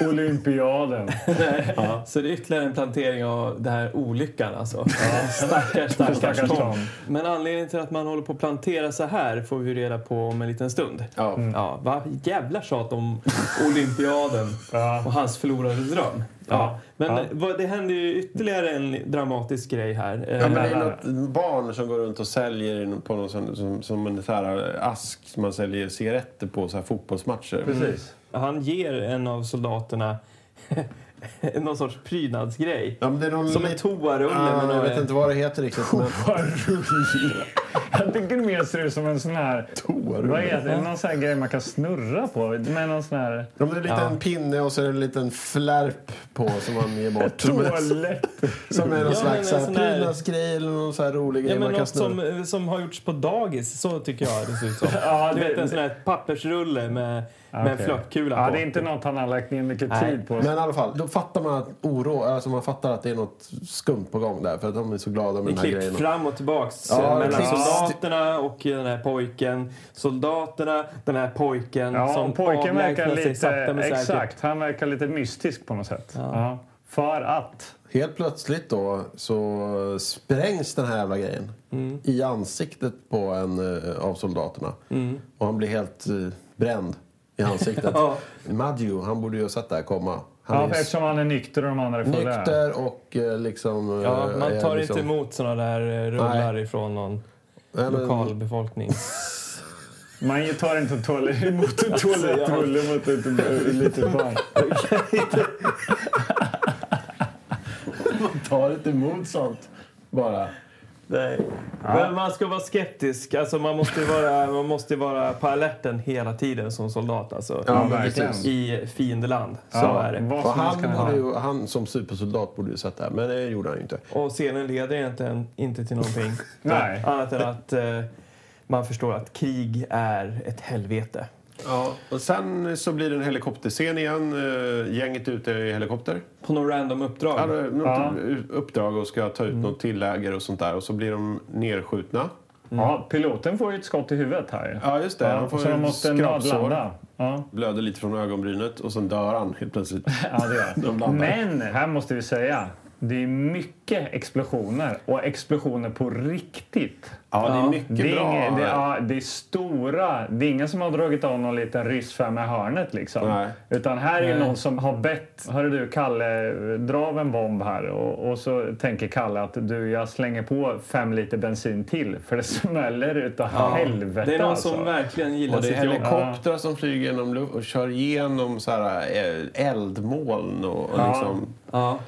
olympiaden. Så det är ytterligare en plantering av den här olyckan alltså. Stackars, stackars, Stackars Tom. Tom. Men anledningen till att man håller på att plantera så här får vi reda på om en liten stund. Ja. Ja, vad jävla tjat om olympiaden Ja. och hans förlorade dröm. Ja. Ja. Men Ja. Vad, det händer ju ytterligare en dramatisk grej här. Eh, Ja, men det är här- något barn som går runt och säljer på någon sån, som, som en så här ask som man säljer cigaretter på så här fotbollsmatcher. Precis. Han ger en av soldaterna någon sorts prydnadsgrej. Ja, men det är någon Som en toarulle. Ja, jag vet inte vad det heter riktigt. Men... Jag tycker det mer ser ut som en sån här... Vad heter det? Någon sån här grej man kan snurra på. Med någon sån här... Ja, men det är en liten pinne och så är det en liten flärp på som man ger bort. Toalett. Som är någon Ja, slags här sån här- prydnadsgrej eller någon så här rolig grej Ja, men man kan något snurra. som, som har gjorts på dagis, så tycker jag det ser ut som. Ja, du det- vet en sån här pappersrulle med, med en Okej. flörtkula Ja, på. det är inte något han har lagt ner mycket Nej. tid på. Men i alla fall, då fattar man att oro, alltså man fattar att det är något skumt på gång där för att de är så glada med Det den här grejen. fram och tillbaks Ja, mellan soldaterna och den här pojken. Soldaterna, den här pojken Ja, som pojken verkar lite... sakta men säkert. Exakt, han verkar lite mystisk på något sätt. Ja. För att... Helt plötsligt då så sprängs den här jävla grejen i ansiktet på en eh, av soldaterna. Och han blir helt eh, bränd i ansiktet. Ja. Maggio, han borde ju ha sett det här komma. Han Ja, är eftersom han är nykter och de andra är fulla. nykter och eh, liksom... eh, Ja, man tar liksom, inte emot såna där eh, rullar ifrån någon Nej, men- lokalbefolkning. Man tar inte toalett, emot en toalettrulle mot ett litet barn. tar inte emot sånt bara. Nej. Men man ska vara skeptisk. Alltså man, måste vara, man måste vara på alerten hela tiden som soldat. Alltså, Ja, i, verkligen. I fiendeland. Så Ja, är det. Vad Och han, borde ju, han som supersoldat borde ju sett det här, men det gjorde han ju inte. Och scenen leder egentligen inte till någonting. Nej. Annat än att eh, man förstår att krig är ett helvete. Ja, och sen så blir det en helikopterscen igen. Eh, Gänget ute i helikopter. På någon random uppdrag. Har något Ja. uppdrag och ska ta ut något tilläger och sånt där. Och så blir de nerskjutna. Ja, piloten får ju ett skott i huvudet här. Ja, just det. Ja, han får så de måste nödlanda. Ja, Blöder lite från ögonbrynet och sen dör han helt plötsligt. ja, det gör. Men här måste vi säga, det är mycket explosioner. Och explosioner på riktigt. Ja, det är mycket Det är, bra. det, ja, det är stora. Det är ingen som har dragit av någon liten ryssfemma i hörnet. Liksom. Nej. Utan här är Nej. någon som har bett. Hörru du, Kalle, dra av en bomb här. Och, och så tänker Kalle att du, jag slänger på fem liter bensin till. För det smäller utav helvete det är någon alltså. som verkligen gillar Och det är sitt jobb. helikoptrar som flyger genom luft och kör igenom så här eh, eldmoln och, och Ja. liksom... Ja.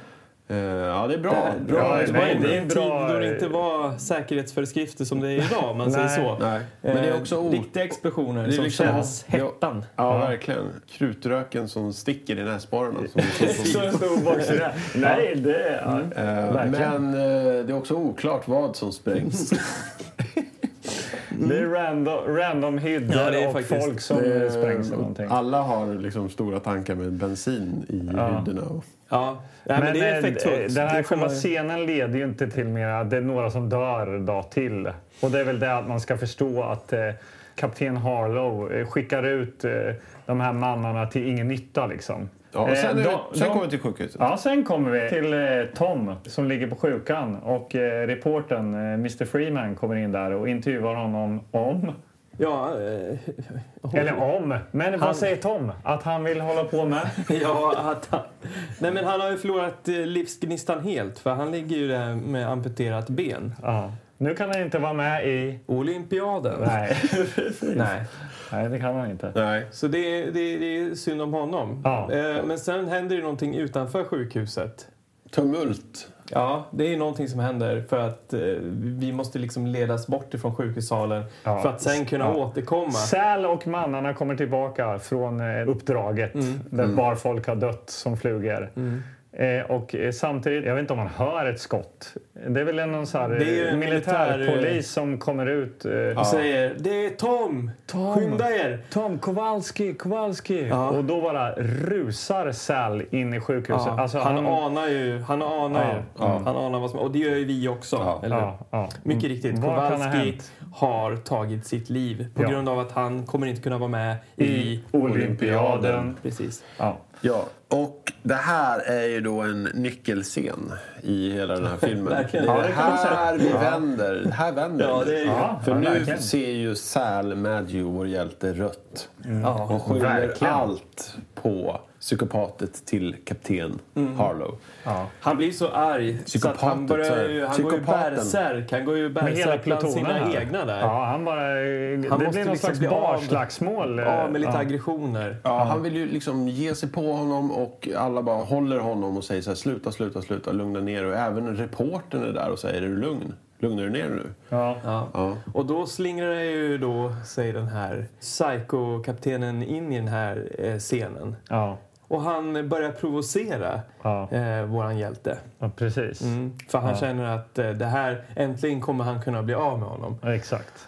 Eh, ja, det är bra. Bra, Ja, det var en bra. tid då det inte var säkerhetsföreskrifter som det är idag, om man säger så. Nej. Men det är Eh, också o- Riktiga explosioner Det är som liksom- känns Ja. hettan. Ja, verkligen. Krutröken som sticker i näsborrarna. Som, som, som, Så en stor baksida. Nej, det är... Ja, Eh, verkligen. men eh, det är också oklart vad som sprängs. Det är random, random hyddor Ja, det är och faktiskt- folk som Det- sprängs eller någonting. Alla har liksom stora tankar med bensin i hyddorna. Och, Ja, Nej, men, det är eh, effektfullt. Den här själva man- scenen leder ju inte till mer att det är några som dör dag till. Och det är väl det att man ska förstå att eh, kapten Harlow eh, skickar ut eh, de här mannarna till ingen nytta liksom. Ja, och Eh, sen är, de- sen kommer vi till sjukhuset. Ja, sen kommer vi till eh, Tom som ligger på sjukan och eh, reporten eh, Mr Freeman kommer in där och intervjuar honom om Ja, eh, Eller om. Men vad säger Tom? Att han vill hålla på med? ja att han, nej, men han har ju förlorat eh, livsgnistan helt, för han ligger ju där med amputerat ben. Ja. Nu kan han inte vara med i... Olympiaden. Nej, precis. Nej. Nej, det kan han inte. Nej. Så det, är- det, är- det är synd om honom. Ja. Eh, Men sen händer det någonting utanför sjukhuset. Tumult. Ja, det är någonting som händer för att eh, vi måste liksom ledas bort ifrån sjukhussalen Ja. för att sen kunna Ja. återkomma. Säl och mannarna kommer tillbaka från eh, uppdraget där bara folk har dött som flugor. Eh, och eh, samtidigt, jag vet inte om man hör ett skott. Det är väl en ju eh, militärpolis militär, eh, som kommer ut. Eh, Och säger det är Tom! Tom. Skynda er! Tom Kowalski, Kowalski! Ja. Och då bara rusar Sal in i sjukhuset. Ja, Alltså, han, anar ju. Han anar Ja, ju. Han anar vad som... Och det gör ju vi också. Ja. Eller? Ja, ja. Mycket riktigt. Kowalski? Har tagit sitt liv på Ja. grund av att han kommer inte kunna vara med i, I olympiaden. Precis. Ja. Ja, och det här är ju då en nyckelscen i hela den här filmen. Verkligen. Det är Ja, det här vi vänder. Här vänder Ja, det är ju... Ja, För nu verkligen. ser ju Sal Madgew, vår hjälte, rött. Ja. Och skyller verkligen. allt på psykopatet till kapten Mm. Harlow. Ja. Han blir så arg så att Psykopatet, han, börjar ju, han går ju bärsärk. Han går ju Med hela bärsärk bland sina här. egna där. Ja, han bara... det måste blir någon liksom slags barslagsmål. Ja, med lite Ja. aggressioner. Ja, Han vill ju liksom ge sig på honom och alla bara håller honom och säger så här, sluta, sluta, sluta, lugna ner. Och även reportern är där och säger, är du lugn? Lugnar du ner nu? Ja. Ja. Ja. Och då slingrar det ju då, säger den här psycho-kaptenen in i den här eh, scenen. Ja. Och han börjar provocera Ja. eh, våran hjälte. ja, precis. Mm. För han Ja. känner att eh, det här, äntligen kommer han kunna bli av med honom. Ja, Exakt.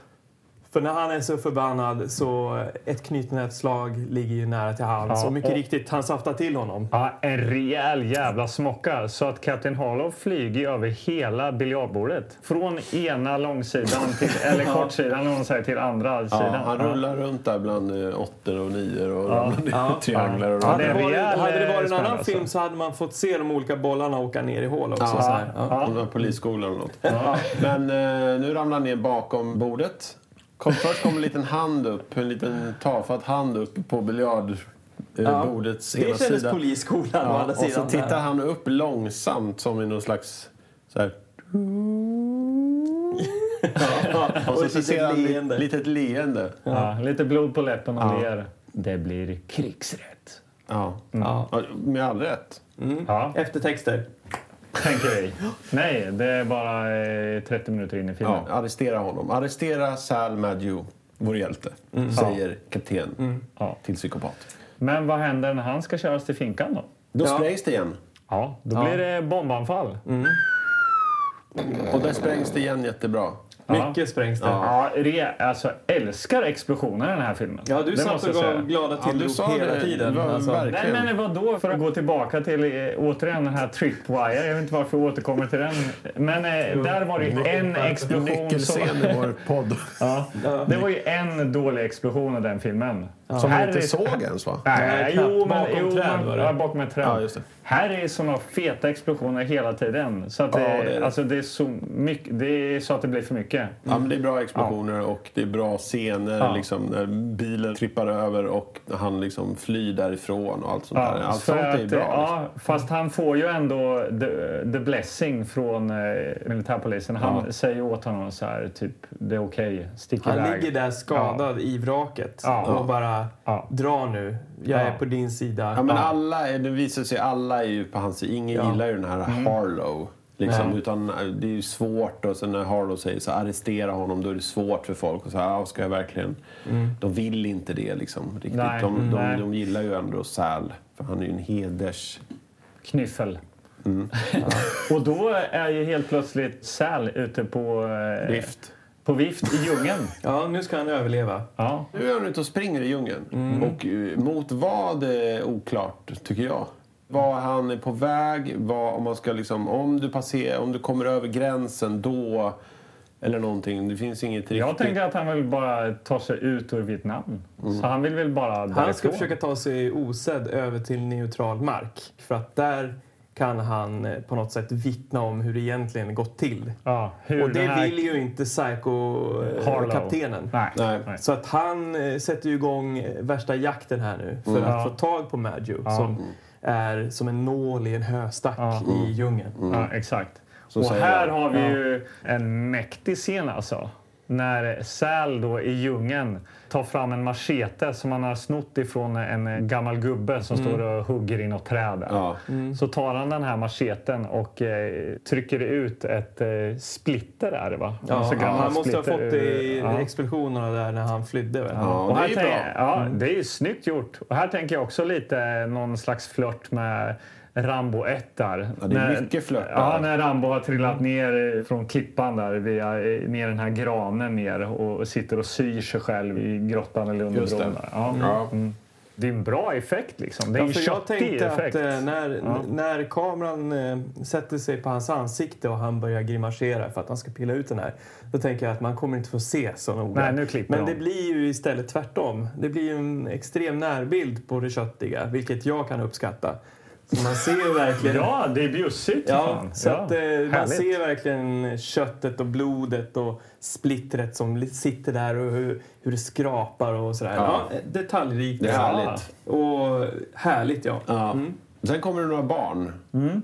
För när han är så förbannad så ett knytnävsslag ligger ju nära till hands. Ja, och mycket och- riktigt, han saftar till honom. Ja, en rejäl jävla smocka. Så att Captain Harlow flyger över hela biljardbordet. Från ena långsidan till, eller kortsidan om man säger, till andra Ja, sidan. han rullar runt där bland eh, åttor och nior och Ja. Ja. trianglar. Och Ja, Hade det varit, hade det varit en eh, annan spänn, film alltså. så hade man fått se de olika bollarna åka ner i hål också. Ja. så här. Ja. Ja. Polisskolan eller något. Men eh, nu ramlar han ner bakom bordet. Kom, först kom en liten hand upp, en liten tafatt hand upp på biljardbordets Ja. ena Det kändes sida. polisskolan å Ja, andra och så sidan. tittar han upp långsamt som i någon slags... Så här, Ja, och och så, ett så ser litet han leende. ett litet leende. Ja, lite blod på läppen och Ja. ler. Det blir krigsrätt. Ja. Ja. Ja, Med all rätt. Ja, Eftertexter. Tänker vi. Nej, det är bara eh, 30 minuter in i filmen. Ja, arrestera honom. Arrestera Sal Madgew, vår hjälte, säger kapten Ja. till psykopat. Men vad händer när han ska köras till finkan då? Då Ja. sprängs det igen. Ja, då Ja. blir det bombanfall. Och där sprängs det igen jättebra. Mycket sprängs det. Ja, re, alltså älskar explosioner i den här filmen. Ja, du Det satt och gav glada Ja, du tillrop sa hela det. tiden. Alltså. Nej, men vad då För att gå tillbaka till eh, återigen den här Tripwire. Jag vet inte varför jag återkommer till den. Men eh, där var det ju en explosion. Som, Nyckelscen i vår podd. ja, det var ju en dålig explosion i den filmen. Som Här man inte såg ens va? Nej, Nej, jo, men, Bakom jo, ja, bakom ett träd. Ja. Här är såna feta explosioner hela tiden. Så att det, Ja, det är det. Alltså det, är så mycket, det är så att det blir för mycket. Ja, men det är bra explosioner och det är bra scener Ja. liksom, när bilen trippar över och han liksom flyr därifrån och allt sånt där. Allt sånt är att, bra. liksom. Ja, fast han får ju ändå the, the blessing från eh, militärpolisen. Han Ja. säger åt honom så här, typ, det är okej, stick Han iväg. ligger där skadad i vraket Ja. och bara Ja. dra nu. Jag är Ja. på din sida. Ja, men alla, är- det visar sig alla är ju på hans sida. Ingen Ja. gillar ju den här Mm. Harlow. Liksom, Nej. utan eh, det är ju svårt och sen när Harlow säger så arrestera honom då är det svårt för folk. Och så här, ja, ska jag verkligen? De vill inte det liksom riktigt. Mm. Nej, de, de, nej. de gillar ju ändå Sal. För han är ju en heders... Knyffel. Mm. Och då är ju helt plötsligt Sal ute på, eh, Vift. på vift i djungeln. Ja, nu ska han överleva. Ja. Nu är han ute och springer i djungeln. Mm. Och eh, mot vad är oklart, tycker jag. Var han är på väg, vad, om man ska liksom, om du passerar, om du kommer över gränsen då, eller någonting. Det finns inget riktigt. Jag tänker att han vill bara ta sig ut ur Vietnam. Så han vill väl bara Han ska försöka ta sig osedd över till neutral mark. För att där kan han eh, på något sätt vittna om hur det egentligen gått till. Ja, hur Och det här vill ju inte. Psycho-kaptenen. Nej. Nej. Nej. Så att han eh, sätter ju igång eh, värsta jakten här nu för att Ja. få tag på Maggio Ja. som är som en nål i en höstack Ja. i djungeln. Ja, exakt. Så och här har vi ju en mäktig scen alltså. När Sal då i djungeln tar fram en machete som han har snott ifrån en gammal gubbe som står och hugger i något träd. Ja. Så tar han den här macheten och eh, trycker ut ett eh, splitter är det va? Ja, Alltså gammal han måste ha fått det i ja. explosionerna där när han flydde. Ja, Och det är ju bra. Ja, det är ju snyggt gjort. Och här tänker jag också lite någon slags flört med Rambo 1 där. Ja, det är När- mycket flört där. Ja, när Rambo har trillat ner från klippan där, via, ner den här granen ner och, sitter och syr sig själv i grottan eller under Just bron. där. Ja. Ja. Mm. Det är en bra effekt liksom. Det är Ja, en köttig tänkte effekt. att eh, när, Ja. när kameran eh, sätter sig på hans ansikte och han börjar grimasera för att han ska pilla ut den här, då tänker jag att man kommer inte få se så noga. Nej, nu klipper Men de. det blir ju istället tvärtom. Det blir ju en extrem närbild på det köttiga, vilket jag kan uppskatta. Så man ser verkligen... Ja, det är bjussigt. Ja, fan. så Ja, att, eh, man ser verkligen köttet och blodet och splittret som sitter där och hur, hur det skrapar och sådär. Ja. Ja. detaljrikt. Det är härligt. Och härligt, ja. Ja. Sen kommer det några barn.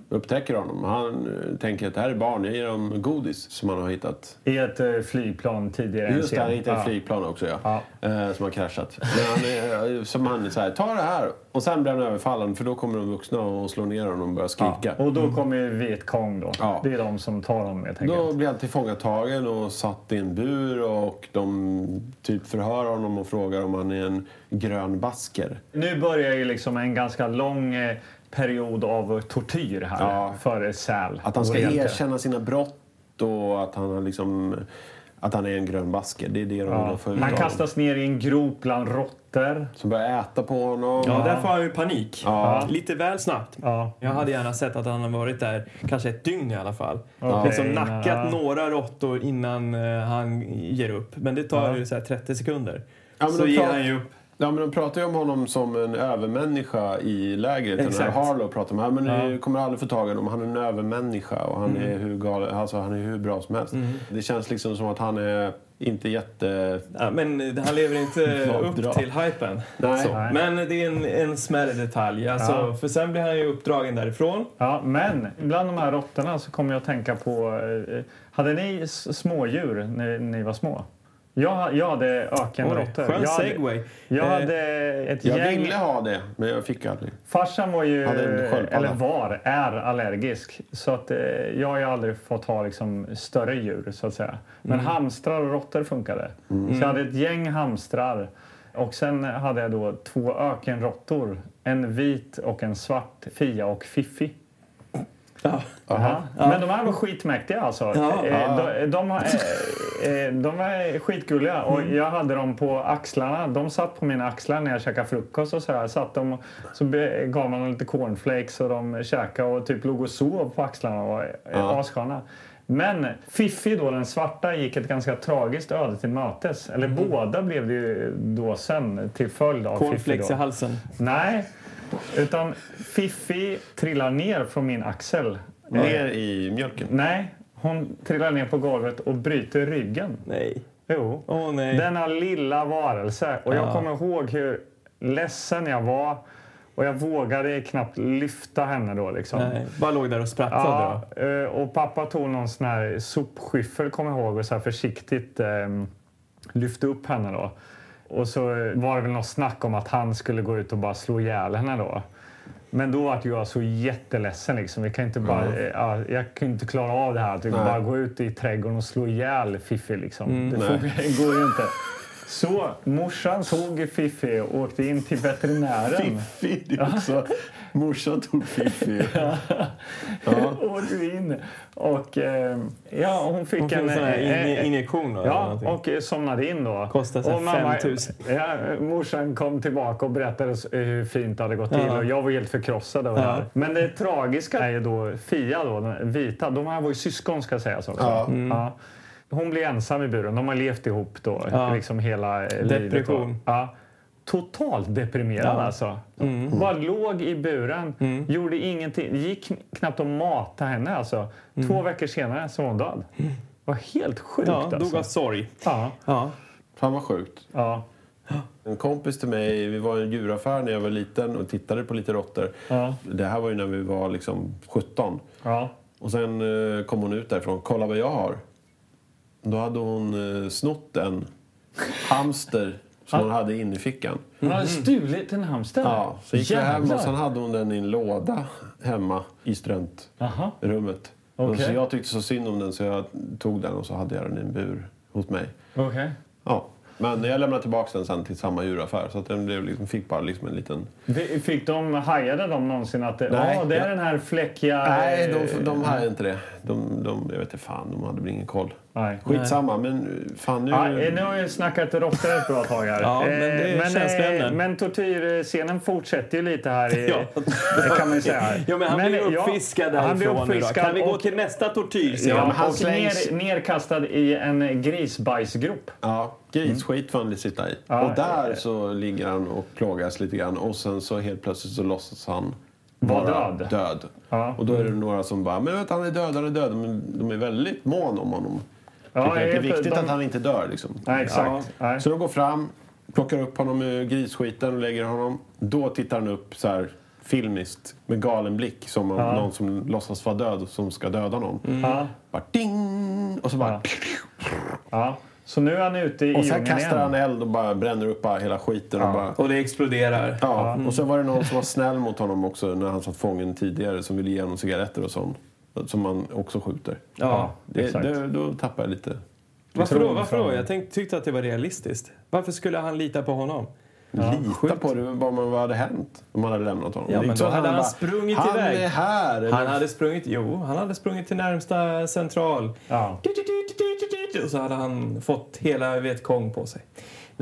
Upptäcker honom. Han eh, tänker att det här är barn. Jag ger dem godis som han har hittat. I ett eh, flygplan tidigare Just det, han hittade ett flygplan också ja. Ja. Eh, som har kraschat. Men han, är- som han här, ta det här. Och sen blir han överfallen för då kommer de vuxna och slår ner honom och börjar skrika. Ja. Och då kommer ju Viet Cong då. Ja. Det är de som tar honom helt enkelt. Då blir han tillfångatagen och satt i en bur och de typ förhör honom och frågar om han är en grön basker. Nu börjar ju liksom en ganska lång period av tortyr här Ja. för Säl. Att han ska erkänna sina brott och att han har liksom att han är en grön basker. Det är det de Ja. få ut Han kastas ner i en grop bland råttor. Som börjar äta på honom. Ja, där får han ju panik. Ja. Lite väl snabbt. Ja. Jag hade gärna sett att han hade varit där kanske ett dygn i alla fall. Ja. Liksom nackat ja. några råttor innan eh, han ger upp. Men det tar Ja. ju så här 30 sekunder. Ja, men så ger han ju upp. Ja, men de pratar ju om honom som en övermänniska i lägret. Exakt. Harlow pratar om. Ja, men Ja. Du kommer aldrig få tag i honom. Han är en övermänniska och han, är hur galen, alltså, han är hur bra som helst. Det känns liksom som att han är inte jätte... Ja, men han lever inte upp till hypen. Nej. Så. Nej. Men det är en, en smärre detalj. Alltså, Ja. För sen blir han ju uppdragen därifrån. Ja, men bland de här råttorna så kommer jag att tänka på... Eh, hade ni smådjur när ni var små? Jag, jag hade ökenråttor. skön jag hade, segway. Jag Eh, hade ett Jag gäng... ville ha det, men jag fick aldrig. Farsan var ju, eller var, är allergisk. Så att, eh, jag har ju aldrig fått ha liksom, större djur, så att säga. Men Mm. hamstrar och råttor funkade. Så jag hade ett gäng hamstrar. Och sen hade jag då två ökenråttor. En vit och en svart. Fia och Fiffi. Ja. Ja. Men de här var skitmäktiga alltså. Ja. Eh, De, de, har- eh, eh, de var skitgulliga och Mm. jag hade dem på axlarna. De satt på mina axlar när jag käkade frukost och så här. Satt de, så gav man dem lite cornflakes och de käkade och typ låg och sov på axlarna och var ja. assköna. Men Fiffi då, den svarta, gick ett ganska tragiskt öde till mötes. Eller båda blev det ju då sen till följd av Fiffi. Cornflakes i halsen. Nej, utan Fiffi trillar ner från min axel. Ner i mjölken. Nej, hon trillar ner på golvet och bryter ryggen. Nej. Jo. Åh nej. Denna lilla varelse. Och jag Ja. kommer ihåg hur ledsen jag var. Och jag vågade knappt lyfta henne då liksom. nej. Bara låg där och sprattlade Ja, eh, och pappa tog någon sån här sopskyffel, kommer jag ihåg, och så här försiktigt eh, lyfte upp henne då. Och så var det väl något snack om att han skulle gå ut och bara slå ihjäl henne då. Men då var jag så jätteledsen. Liksom. Vi kan inte bara, eh, ja, jag kunde inte klara av det här. Att bara gå ut i trädgården och slå ihjäl Fiffi. Liksom. det, nej. får, det går ju inte. Så morsan tog Fiffi och åkte in till veterinären. Fiffi, det är också... Morsan tog Fiffi. Ja. åkte in och eh, ja, hon fick Hon fick en, en sån här eh, in- injektion då, Ja, och eh, somnade in då. Kostade så Och mamma- 5 000. Ja, morsan kom tillbaka och berättade hur fint det hade gått till Ja. och jag var helt förkrossad av det Ja. här. Men det tragiska är ju då Fia, då, den vita. De här var ju syskon ska sägas också. Ja. Ja. Hon blir ensam i buren. De har levt ihop då, Ja. liksom hela livet. Depression. Då. Ja. Totalt deprimerad Ja. alltså. Bara låg i buren, gjorde ingenting. Gick kn- knappt att mata henne alltså. Två veckor senare så var hon död. Det var helt sjukt Ja, alltså. dog av sorg. Ja, Ja. Fan vad sjukt. ja, En kompis till mig, vi var i en djuraffär när jag var liten och tittade på lite råttor. ja, Det här var ju när vi var liksom 17. ja. Och sen eh, kom hon ut därifrån. Kolla vad jag har. Då hade hon eh, snott en hamster som hon hade inne i fickan. Hon hade stulit en hamster? Ja, så gick vi hem och sen hade hon den i en låda hemma i. Och Okej. Så jag tyckte så synd om den så jag tog den och så hade jag den i en bur hos mig. Okej. Ja. Men jag lämnade tillbaka den sen till samma djuraffär så att den blev liksom, fick bara liksom en liten... Fick de, hajade de någonsin att det, Nej, "Åh, det är ja. den här fläckiga... Nej, eh, de, de hade inte det. De, de, jag vet inte fan, de hade väl ingen koll. Nej. Skitsamma, men fan nu... Ja, eh, nu har vi snackat råttor ett bra tag här. Ja, men det är Eh, men, känsliga eh, ämnen. men tortyrscenen fortsätter ju lite här. I, Ja. Det kan man ju säga. Ja, men han blir ja, uppfiskad han blir därifrån nu då. uppfiskad Kan vi gå till nästa tortyrscen? Ja, men han och slängs- ner, nerkastad i en grisbajsgrop. Ja, grisskit får han sitta i. Ja, och där eh, så ligger han och plågas lite grann och sen så helt plötsligt så låtsas han Var vara död. död. Ja. Och då är det några som bara, men vet han är död, han är död. Men de är väldigt mån om honom. Ja, det är viktigt de- att han inte dör liksom. Nej, exakt. Nej. Så de går fram, plockar upp honom ur grisskiten och lägger honom. Då tittar han upp så här filmiskt med galen blick som om Ja. någon som låtsas vara död och som ska döda någon. Ja, Bara ding! Och så bara... Ja. ja. Så nu är han ute i Och sen kastar igen. han eld och bara bränner upp bara hela skiten. Och, bara, Och det exploderar. ja. och sen var det någon som var snäll mot honom också när han satt fången tidigare som ville ge honom cigaretter och sånt. Som man också skjuter. Ja. Det, exakt. det, då tappar jag lite. Varför då? tror Varför då? Jag tänk, tyckte att det var realistiskt. Varför skulle han lita på honom? Lita på det, bara vad hade hänt om man hade lämnat honom. Ja, men då hade han bara, sprungit han iväg." är här! Eller, Han hade sprungit, jo, han hade sprungit till närmsta central. Ja. Och så hade han fått hela Vietkong på sig.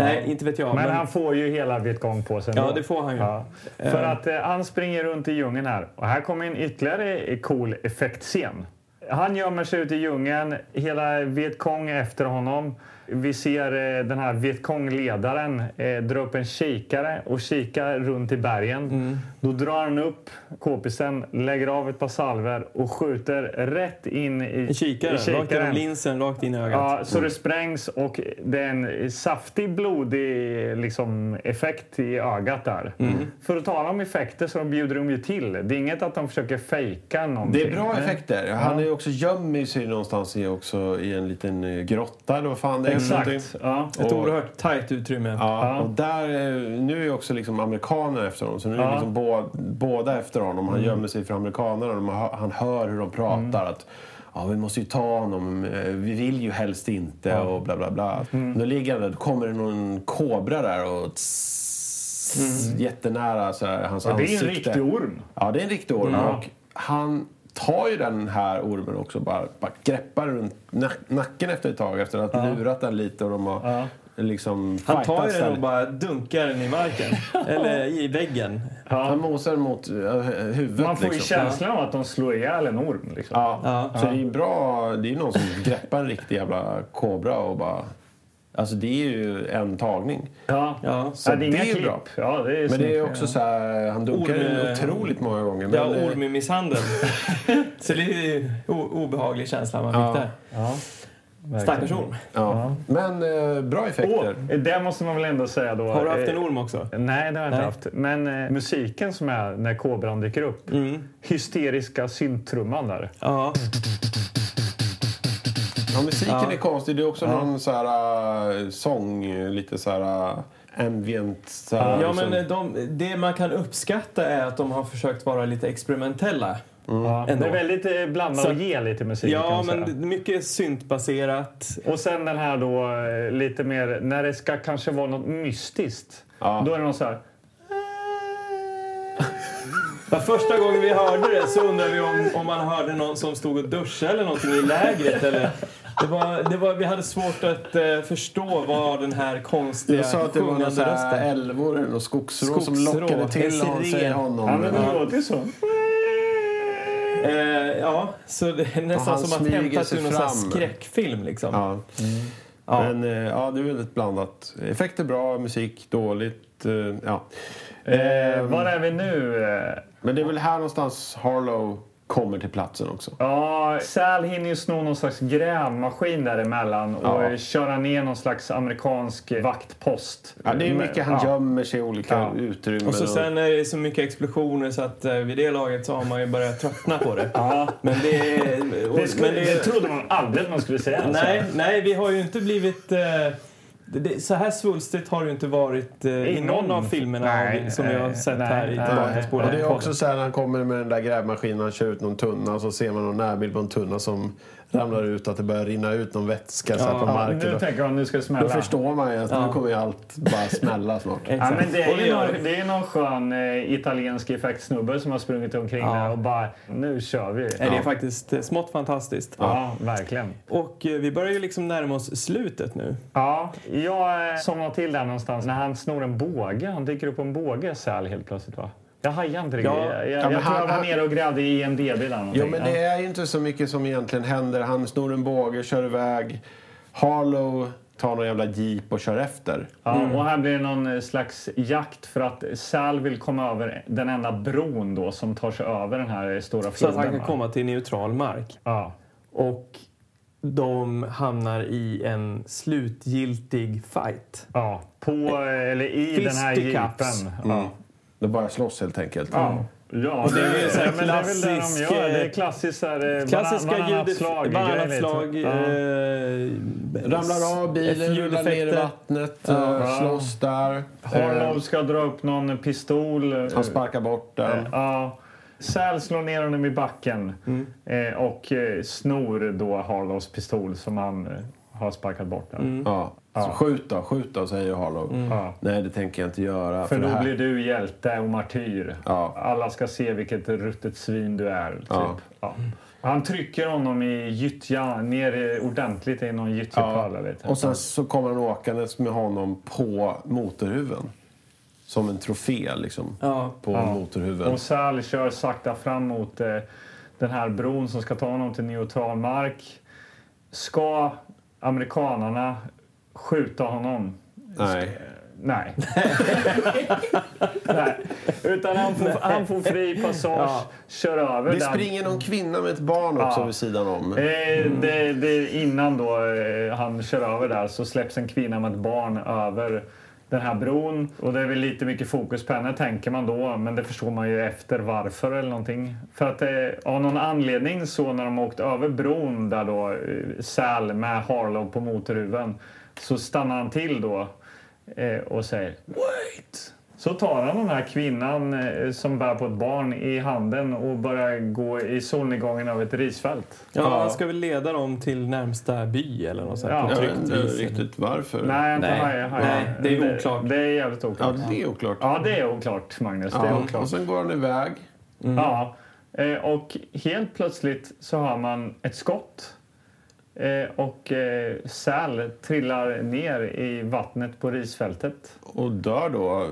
Nej, inte vet jag. Men, Men, han får ju hela Vietkong på sig Ja, det får han ju. Ja. För att eh, han springer runt i djungeln här. Och här kommer en ytterligare cool effektscen. Han gömmer sig ute i djungeln. Hela Vietkong är efter honom. Vi ser eh, den här Vietkong-ledaren eh, dra upp en kikare och kika runt i bergen. Mm. Då drar han upp k-pisten, lägger av ett par salver och skjuter rätt in i, i kikaren, rakt genom kikaren. linsen, rakt in i ögat. Ja, så det sprängs och det är en saftig blodig liksom, effekt i ögat där. För att tala om effekter så bjuder de ju till. Det är inget att de försöker fejka någonting. Det är bra effekter. Han är ju också gömmer sig någonstans i, också, i en liten eh, grotta eller vad fan det är. Exakt. Ja. Ett Och- oerhört tajt utrymme. Ja, och där, eh, nu är ju också liksom amerikaner efter honom. Så nu är Ja. liksom bå, båda efter honom. Han gömmer sig för amerikanerna. Han hör hur de pratar. Att, ja, vi måste ju ta honom. eh, Vi vill ju helst inte och bla bla bla. Då ligger han där. Då kommer det någon kobra där och tss, jättenära så här, hans Ja, det är ansikte. en riktig orm. Ja, det är en riktig orm. Ja. Och han tar ju den här ormen också bara, bara greppar runt nack- nacken efter ett tag efter att ha lurat den lite och de har Ja. liksom Han tar ju den och bara dunkar den i marken. Eller i väggen. Han mosar mot uh, huvudet. Man får ju liksom. känslan av att de slår ihjäl en orm. Liksom. Ja. Ja. Så det är ju bra. Det är någon som greppar en riktig jävla kobra och bara... Alltså det är ju en tagning. Ja. Ja. Så ja, det är inga det är bra. Ja, det är Men det är också så här, han dunkar Orm, otroligt många gånger. Ja, Men, eh, ormmisshandel. Så det är ju obehaglig känsla man fick Ja. där. Ja. Stackars orm. ja. Men eh, bra effekter. Åh, det måste man väl ändå säga då. Har du haft eh, en orm också? Nej, det har jag inte Nej. haft. Men eh, musiken som är när kobran dyker upp. Mm. Hysteriska synttrumman där. Ja. Ja, musiken Ja. är konstig. Det är också någon så här äh, sång, lite så här äh, ambient. Så här, Ja, liksom. men de, det man kan uppskatta är att de har försökt vara lite experimentella. Ja, Ändå. det är väldigt eh, blanda och ge lite musik. Ja, men mycket syntbaserat. Och sen den här då eh, lite mer, när det ska kanske vara något mystiskt. Ja. Då är det någon så här... Ja, första gången vi hörde det så undrade vi om, om man hörde någon som stod och duschade eller någonting i lägret. Eller, det var, det var, vi hade svårt att eh, förstå vad den här konstiga Jag sa att det var rösten... älvor och skogsrå, som lockade till hon, honom. Ja, men det låter ju så. Eh, ja, så det är nästan som att hämta sig ur någon sån här fram. skräckfilm. Liksom. Ja. Ja. Men eh, ja, det är väldigt blandat. Effekter bra, musik dåligt. eh, Ja. Eh, var är vi nu? Men det är väl här någonstans Harlow kommer till platsen också. Ja, Sal hinner ju sno någon slags grävmaskin däremellan och Ja. köra ner någon slags amerikansk vaktpost. Ja, det är mycket han Ja. gömmer sig i olika Ja. utrymmen. Och så sen är det så mycket explosioner så att eh, vid det laget så har man ju börjat tröttna på det. Ja. Men det, och, Det, skulle, men det trodde man aldrig att man skulle säga. Nej, nej, vi har ju inte blivit... Eh, det, det, så här svulstigt har det ju inte varit eh, i någon av filmerna Nej, som vi har nej, sett nej, här i nej. Tillbaka Nej. spolen. Och det är också så här när han kommer med den där grävmaskinen, han kör ut någon tunna och så ser man någon närbild på en tunna som ramlar ut att det börjar rinna ut någon vätska så här på Ja, marken. nu då, tänker jag nu ska det då smälla. förstår man ju att nu kommer ju allt bara smälla snart. Ja, Exakt. men det är, ju någon, det. är någon skön eh, italiensk effektsnubbe som har sprungit omkring Ja. där och bara nu kör vi. Nej, Det är faktiskt smått fantastiskt. Ja, verkligen. Och eh, vi börjar ju liksom närma oss slutet nu. Ja, jag eh, somnade till där någonstans när han snor en båge. Han dyker upp på en båge, Säl, helt plötsligt va? Jag hajar inte riktigt. Ja. Jag, jag, Ja, jag tror han- jag var nere och grävde i en DB där någonting. Jo, men det är ju inte så mycket som egentligen händer. Han snor en båge, kör iväg. Harlow tar någon jävla jeep och kör efter. Ja, och här blir det någon eh, slags jakt för att Sal vill komma över den enda bron då som tar sig över den här stora Så att floden. han kan va? komma till neutral mark. Ja. Och de hamnar i en slutgiltig fight. ja, på, eh, eller i den här jeepen. Ja. Det bara slåss helt enkelt. Ja. Ja, det är ju så här men det är väl det de klassisk, gör. Det är klassiskt här, eh, Klassiska varann- varannat slag. varannat grej slag. eh, Ramlar av bilen, rullar ner i vattnet, Ja. eh, slåss där. Harlow Eh, ska dra upp någon pistol. Han sparkar bort den. Ja. Sal slår ner honom i backen Mm. och snor då Harlows pistol som han har sparkat bort. Där. Mm. Ja. Så skjut då, skjut då, säger Harlow. Ja. Nej, det tänker jag inte göra. För det då här... blir du hjälte och martyr. Ja. Alla ska se vilket ruttet svin du är. Typ. Ja. Ja. Han trycker honom i gyttja, ner ordentligt i någon gyttjepöl. eller lite. Och sen så kommer han åkandes med honom på motorhuven. Som en trofé liksom. Ja. På Ja. motorhuven. Och Sal kör sakta fram mot eh, den här bron som ska ta honom till neutral mark. Ska amerikanarna skjuta honom? Nej. Nej. Nej. Utan han får, han får fri passage, Ja. kör över Det springer någon kvinna med ett barn också Ja. vid sidan om. Eh, det, det, innan då eh, han kör över där så släpps en kvinna med ett barn över den här bron. Och det är väl lite mycket fokus på henne tänker man då, men det förstår man ju efter varför eller någonting. För att eh, av någon anledning så när de åkt över bron där då, eh, Sal med Harlow på motorhuven, så stannar han till då eh, och säger Wait! Så tar han den här kvinnan eh, som bär på ett barn i handen och börjar gå i solnedgången av ett risfält. Ja, han ska väl leda dem till närmsta by eller något sånt. Ja. Jag vet inte riktigt varför. Nej, inte Nej. hajar, hajar. Nej, det är oklart. Det, det är jävligt Ja, oklart. det är oklart. Ja, det är oklart, Magnus. Det är Ja, oklart. och sen går han iväg. Ja, eh, och helt plötsligt så har man ett skott. Eh, Och eh, Sal trillar ner i vattnet på risfältet. Och dör då.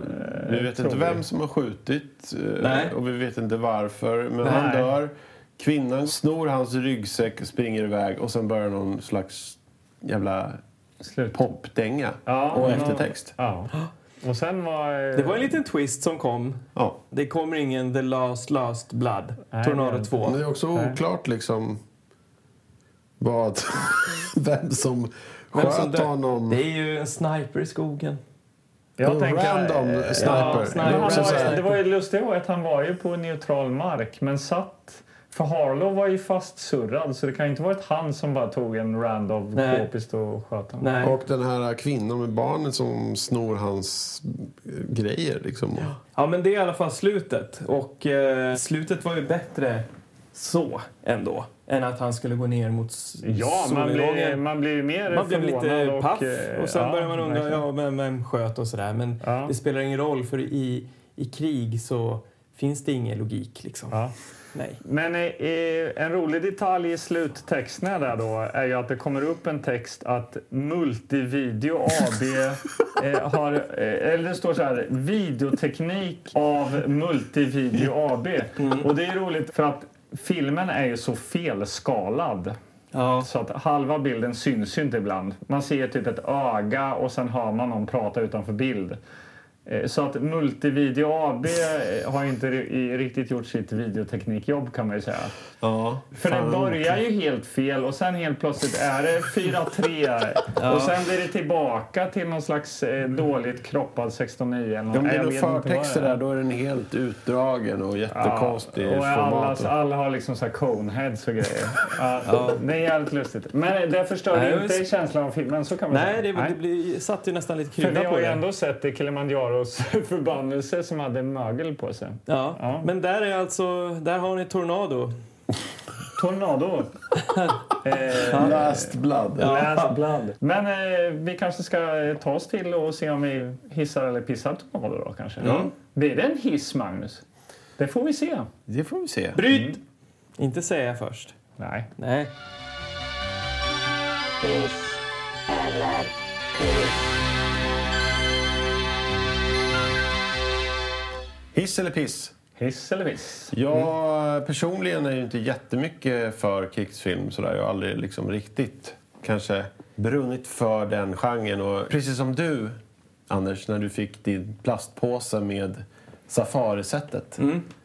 Vi vet inte vi. vem som har skjutit eh, Nej. och vi vet inte varför. Men Nej. han dör. Kvinnan snor hans ryggsäck och springer iväg och sen börjar någon slags jävla Slut. popdänga Ja, och eftertext. Ja. Och sen var... eh, Det var en liten twist som kom. Ja. Det kommer ingen The Last Last Blood, Nej, Tornado det- 2. Men det är också oklart liksom vad... vem som Vem som sköt dö- honom. Det är ju en sniper i skogen. Jag En tänker, random eh, sniper. ja, Det sniper. Men han så var, här- det var ju lustigt att han var ju på neutral mark, men satt... För Harlow var ju fastsurrad, så det kan ju inte varit han som bara tog en random Nej. k-pistol och sköt honom. Nej. Och den här kvinnan med barnet som snor hans eh, grejer liksom. Ja, men det är i alla fall slutet. Och eh, slutet var ju bättre så ändå. Än att han skulle gå ner mot Ja, man blir, solnedgången. man blir mer Man blev lite och, paff eh, och sen ja, börjar man undra ja, vem, vem sköt och sådär. Men Ja. det spelar ingen roll för i, i krig så finns det ingen logik liksom. Ja. Nej. Men eh, eh, en rolig detalj i sluttexterna där då är ju att det kommer upp en text att Multivideo AB eh, har, eh, eller det står så här, videoteknik av Multivideo AB. Och det är roligt för att filmen är ju så felskalad. Ja. Så att halva bilden syns ju inte ibland. Man ser typ ett öga och sen hör man någon prata utanför bild. Eh, Så att Multivideo AB eh, har inte ri- riktigt gjort sitt videoteknikjobb kan man ju säga. Ja. För det börjar ju helt fel och sen helt plötsligt är det 4-3 och sen blir det tillbaka till någon slags eh, dåligt kroppad 16-9 eller något. Om det är några förtexter det är. där då är den helt utdragen och jättekonstig och alla, format. alla har liksom så här coneheads och grejer. Ja, Det är jävligt lustigt. Men det förstör Nej, inte visst. känslan av filmen, så kan man Nej, säga. det, det blir, satt ju nästan lite För vi krydda har på ju det. ändå sett i Kilimanjaros förbannelse som hade mögel på sig. Ja. Ja. Men där är alltså, där har ni Tornado. Tornado. eh, Last blood. Last blood. Men eh, vi kanske ska eh, ta oss till och se om vi hissar eller pissar Tornado då kanske. Ja. Blir det en hiss, Magnus? Det får vi se. Det får vi se. Bryt! Inte säga först. Nej. Nej. Hiss eller piss? Hiss eller viss? Jag personligen är ju inte jättemycket för krigsfilm. Sådär. Jag har aldrig liksom riktigt kanske brunnit för den genren. Och precis som du, Anders, när du fick din plastpåse med safarisättet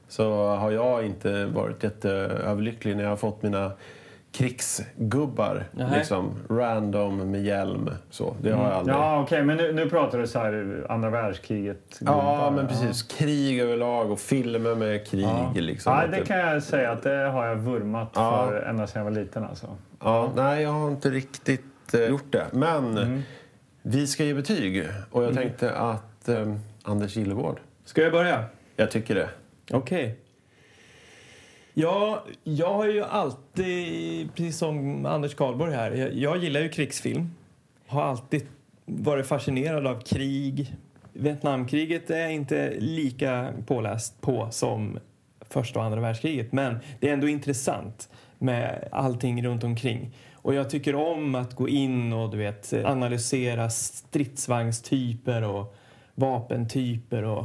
så har jag inte varit jätteöverlycklig när jag har fått mina krigsgubbar. Nej. Liksom random med hjälm. Så, det har jag aldrig. Ja, okej, men nu, nu pratar du så här andra världskriget. Ja, men precis. Krig överlag och filmer med krig. Ja. Liksom. ja, det kan jag säga att det har jag vurmat Ja. för ända sedan jag var liten. Alltså. Ja, nej, jag har inte riktigt eh, gjort det. Men Mm. vi ska ge betyg. Och jag tänkte att eh, Anders Gillegård, Ska jag börja? jag tycker det. Okej. Ja, jag har ju alltid, precis som Anders Karlborg här, jag, jag gillar ju krigsfilm. Har alltid varit fascinerad av krig. Vietnamkriget är jag inte lika påläst på som första och andra världskriget. Men det är ändå intressant med allting runt omkring. Och jag tycker om att gå in och du vet, analysera stridsvagnstyper och vapentyper och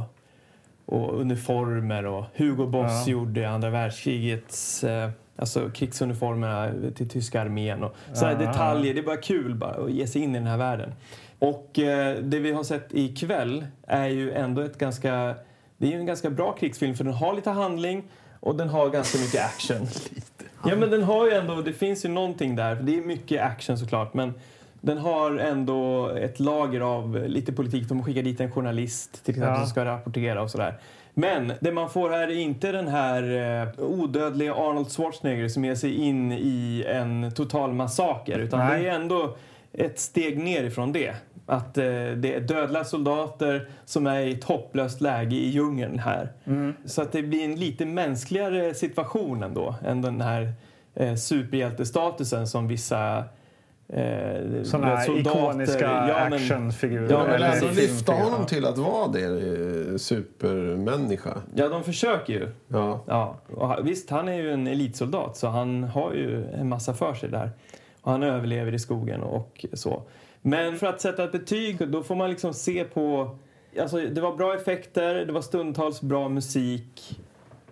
och uniformer och Hugo Boss Ja. gjorde andra världskrigets eh, alltså krigsuniformerna till tyska armén och sådana detaljer. Det är bara kul bara att ge sig in i den här världen. Och eh, det vi har sett ikväll är ju ändå ett ganska det är en ganska bra krigsfilm för den har lite handling och den har ganska mycket action. Ja men den har ju ändå, det finns ju någonting där. Det är mycket action såklart men den har ändå ett lager av lite politik. De skickar dit en journalist till exempel Ja. som ska rapportera och sådär. Men det man får här är inte den här eh, odödliga Arnold Schwarzenegger som ger sig in i en total massaker. Utan Nej. det är ändå ett steg ner ifrån det. Att eh, det är dödliga soldater som är i ett hopplöst läge i djungeln här. Så att det blir en lite mänskligare situation ändå än den här eh, superhjältestatusen som vissa eh, soldater- ikoniska Ja, men- actionfigurer. Ja, men ändå lyfta filmfigurer. honom till att vara det, eh, supermänniska. Ja, de försöker ju. Ja. Ja, och visst, han är ju en elitsoldat så han har ju en massa för sig där. Och han överlever i skogen och så. Men för att sätta ett betyg, då får man liksom se på... Alltså, det var bra effekter, det var stundtals bra musik.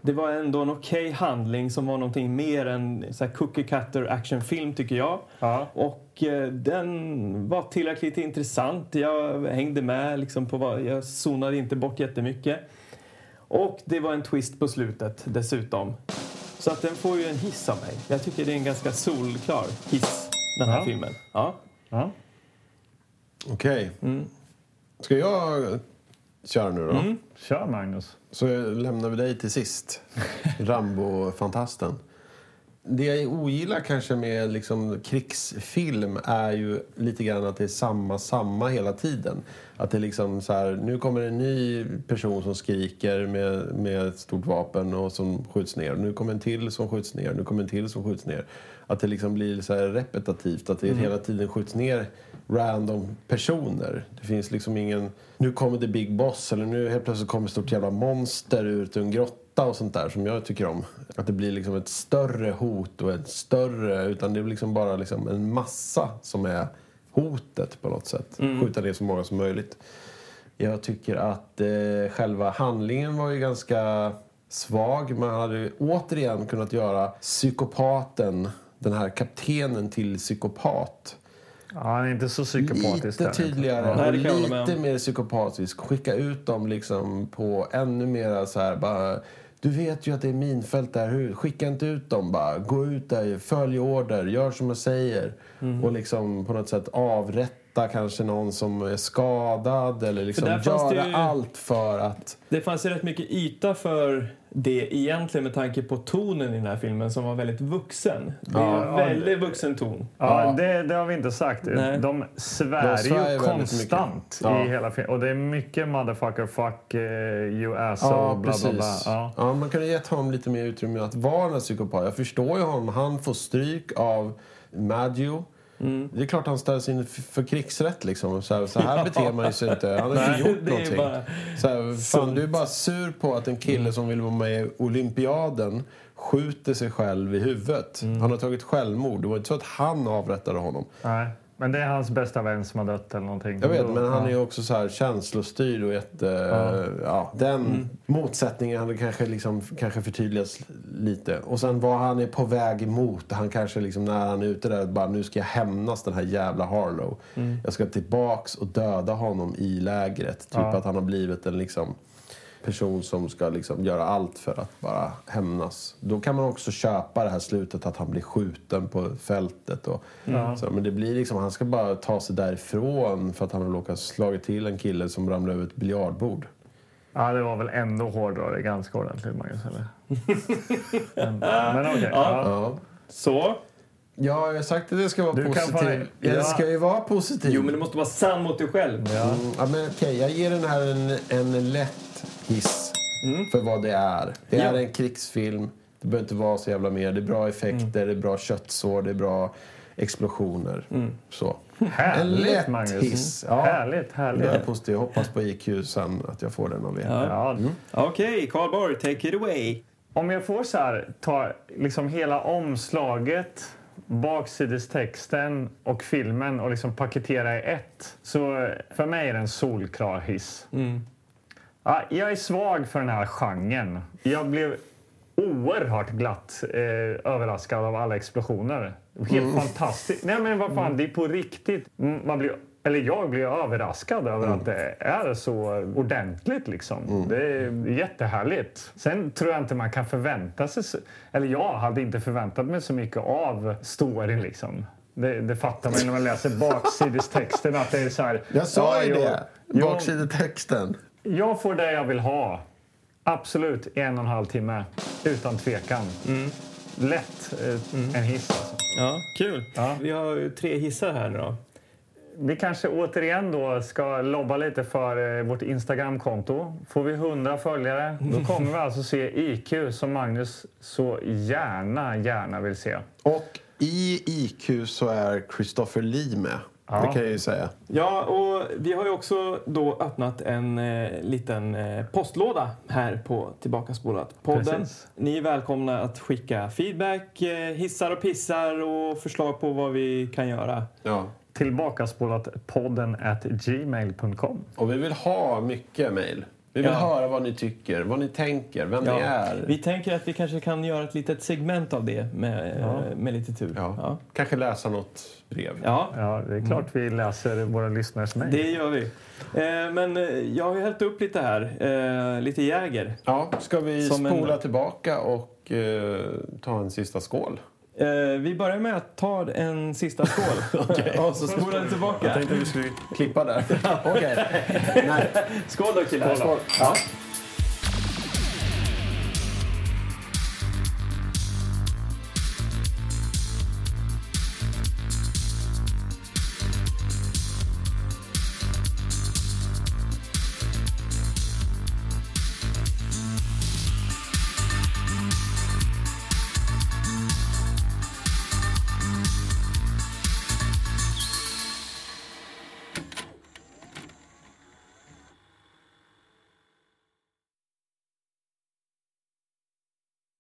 Det var ändå en okej handling som var någonting mer än så här cookie cutter actionfilm tycker jag. Ja. Och eh, den var tillräckligt intressant. Jag hängde med liksom på vad, jag zonade inte bort jättemycket. Och det var en twist på slutet dessutom. Så att den får ju en hiss av mig. Jag tycker det är en ganska solklar hiss, den här Ja. filmen. Ja. Ja. Okej. Mm. Ska jag köra nu då? Kör, Magnus. Så lämnar vi dig till sist. Rambo-fantasten. Det jag ogillar kanske med liksom krigsfilm är ju lite grann att det är samma, samma hela tiden. Att det är liksom så här, nu kommer en ny person som skriker med, med ett stort vapen och som skjuts ner. Nu kommer en till som skjuts ner, nu kommer en till som skjuts ner. Att det liksom blir så repetitivt, att det hela tiden skjuts ner random personer. Det finns liksom ingen, nu kommer the big boss eller nu helt plötsligt kommer ett stort jävla monster ut ur en grotta och sånt där som jag tycker om. Att det blir liksom ett större hot och ett större, utan det är liksom bara liksom en massa som är hotet på något sätt. Skjuta ner så många som möjligt. Jag tycker att eh, själva handlingen var ju ganska svag. Man hade ju återigen kunnat göra psykopaten, den här kaptenen till psykopat. Ja, han är inte så psykopatisk. Lite tydligare Nej, och lite mer psykopatisk. Skicka ut dem liksom på ännu mer så här bara... Du vet ju att det är minfält där. Skicka inte ut dem bara. Gå ut där, följ order, gör som jag säger. Mm. Och liksom på något sätt avrätta kanske någon som är skadad. Eller liksom göra ju- allt för att... Det fanns ju rätt mycket yta för det egentligen med tanke på tonen i den här filmen som var väldigt vuxen. Det är Ja. en väldigt vuxen ton. Ja, Ja. Det, det har vi inte sagt. Nej. De svär, ju konstant. Ja. i hela filmen. Och det är mycket motherfucker, fuck, uh, you asshole, Ja, bla bla bla. Ja. Ja, man kunde gett honom lite mer utrymme att vara den här psykopat. Jag förstår ju honom. Han får stryk av Maggio. Mm. Det är klart han ställs in f- för krigsrätt. Liksom. Så, här, så här beter man sig inte. Han har inte gjort någonting. bara Så här, fan, du är bara sur på att en kille som vill vara med i Olympiaden skjuter sig själv i huvudet. Mm. Han har tagit självmord. Det var inte så att han avrättade honom. Nej. Men det är hans bästa vän som har dött eller någonting. Jag vet, men han är ja. ju också så här känslostyrd och jätte... Ja. den motsättningen hade kanske, liksom, kanske förtydligats lite. Och sen vad han är på väg emot. Han kanske liksom, när han är ute där bara nu ska jag hämnas den här jävla Harlow. Jag ska tillbaks och döda honom i lägret. Typ Ja. att han har blivit en liksom person som ska liksom göra allt för att bara hämnas. Då kan man också köpa det här slutet att han blir skjuten på fältet. Och, så, men det blir liksom, han ska bara ta sig därifrån för att han har råkat slagit till en kille som ramlade över ett biljardbord. Ja, det var väl ändå hårdare ganska ordentligt, Magnus? Eller? men men okej. ja. Ja. Så. Ja, jag har sagt att det ska vara Du positivt. fan- Ja. ja. Det ska ju vara positivt. Jo, men du måste vara sann mot dig själv. Mm, ja, men okej, jag ger den här en, en lätt hiss för vad det är. Det är Ja. en krigsfilm. Det behöver inte vara så jävla mer. Det är bra effekter, det är bra köttsår, det är bra explosioner. Så. Härligt, en lätt Magnus. hiss. Ja. Härligt, härligt. Det är positivt. Jag hoppas på IQ sen, att jag får den av er. Ja. Ja. Okej, Karl Borg, take it away. Om jag får så här, ta liksom hela omslaget, baksidestexten och filmen och liksom paketera i ett. Så för mig är det en solklar hiss. Ja, jag är svag för den här genren. Jag blev oerhört glatt eh, överraskad av alla explosioner. Helt fantastiskt. Nej men vad fan, det är på riktigt. Mm, Man blir, eller jag blir överraskad över att det är så ordentligt liksom. Det är jättehärligt. Sen tror jag inte man kan förvänta sig, så- eller jag hade inte förväntat mig så mycket av storyn liksom. Det, det fattar man när man läser baksidestexten att det är så här. Jag sa ju ja, det! Baksidetexten. Jag får det jag vill ha. Absolut en och en halv timme. Utan tvekan. Lätt eh, en hiss alltså. Ja, kul. Ja. Vi har ju tre hissar här nu då. Vi kanske återigen då ska lobba lite för eh, vårt Instagramkonto. Får vi 100 följare, då kommer vi alltså se IQ som Magnus så gärna, gärna vill se. Och i IQ så är Christopher Lee med. Ja. Det kan jag ju säga. Ja, och vi har ju också då öppnat en eh, liten eh, postlåda här på Tillbakaspolat-podden. Precis. Ni är välkomna att skicka feedback, eh, hissar och pissar och förslag på vad vi kan göra. Ja. Tillbakaspolat podden at gmail.com. Och vi vill ha mycket mejl. Vi vill Ja. höra vad ni tycker, vad ni tänker, vem ni Ja, är. vi tänker att vi kanske kan göra ett litet segment av det med, eh, med lite tur. Ja. Ja. Kanske läsa något brev. Ja, Ja, det är klart vi läser våra lyssnares mejl. det gör vi. Eh, men eh, jag har ju hällt upp lite här. Eh, lite Jäger. Ja, ska vi Som en- spola tillbaka och eh, ta en sista skål? Eh, vi börjar med att ta en sista skål. och så spolar den tillbaka. Jag tänkte att vi skulle klippa där. Okej. Skål då killar. Skål. Ja.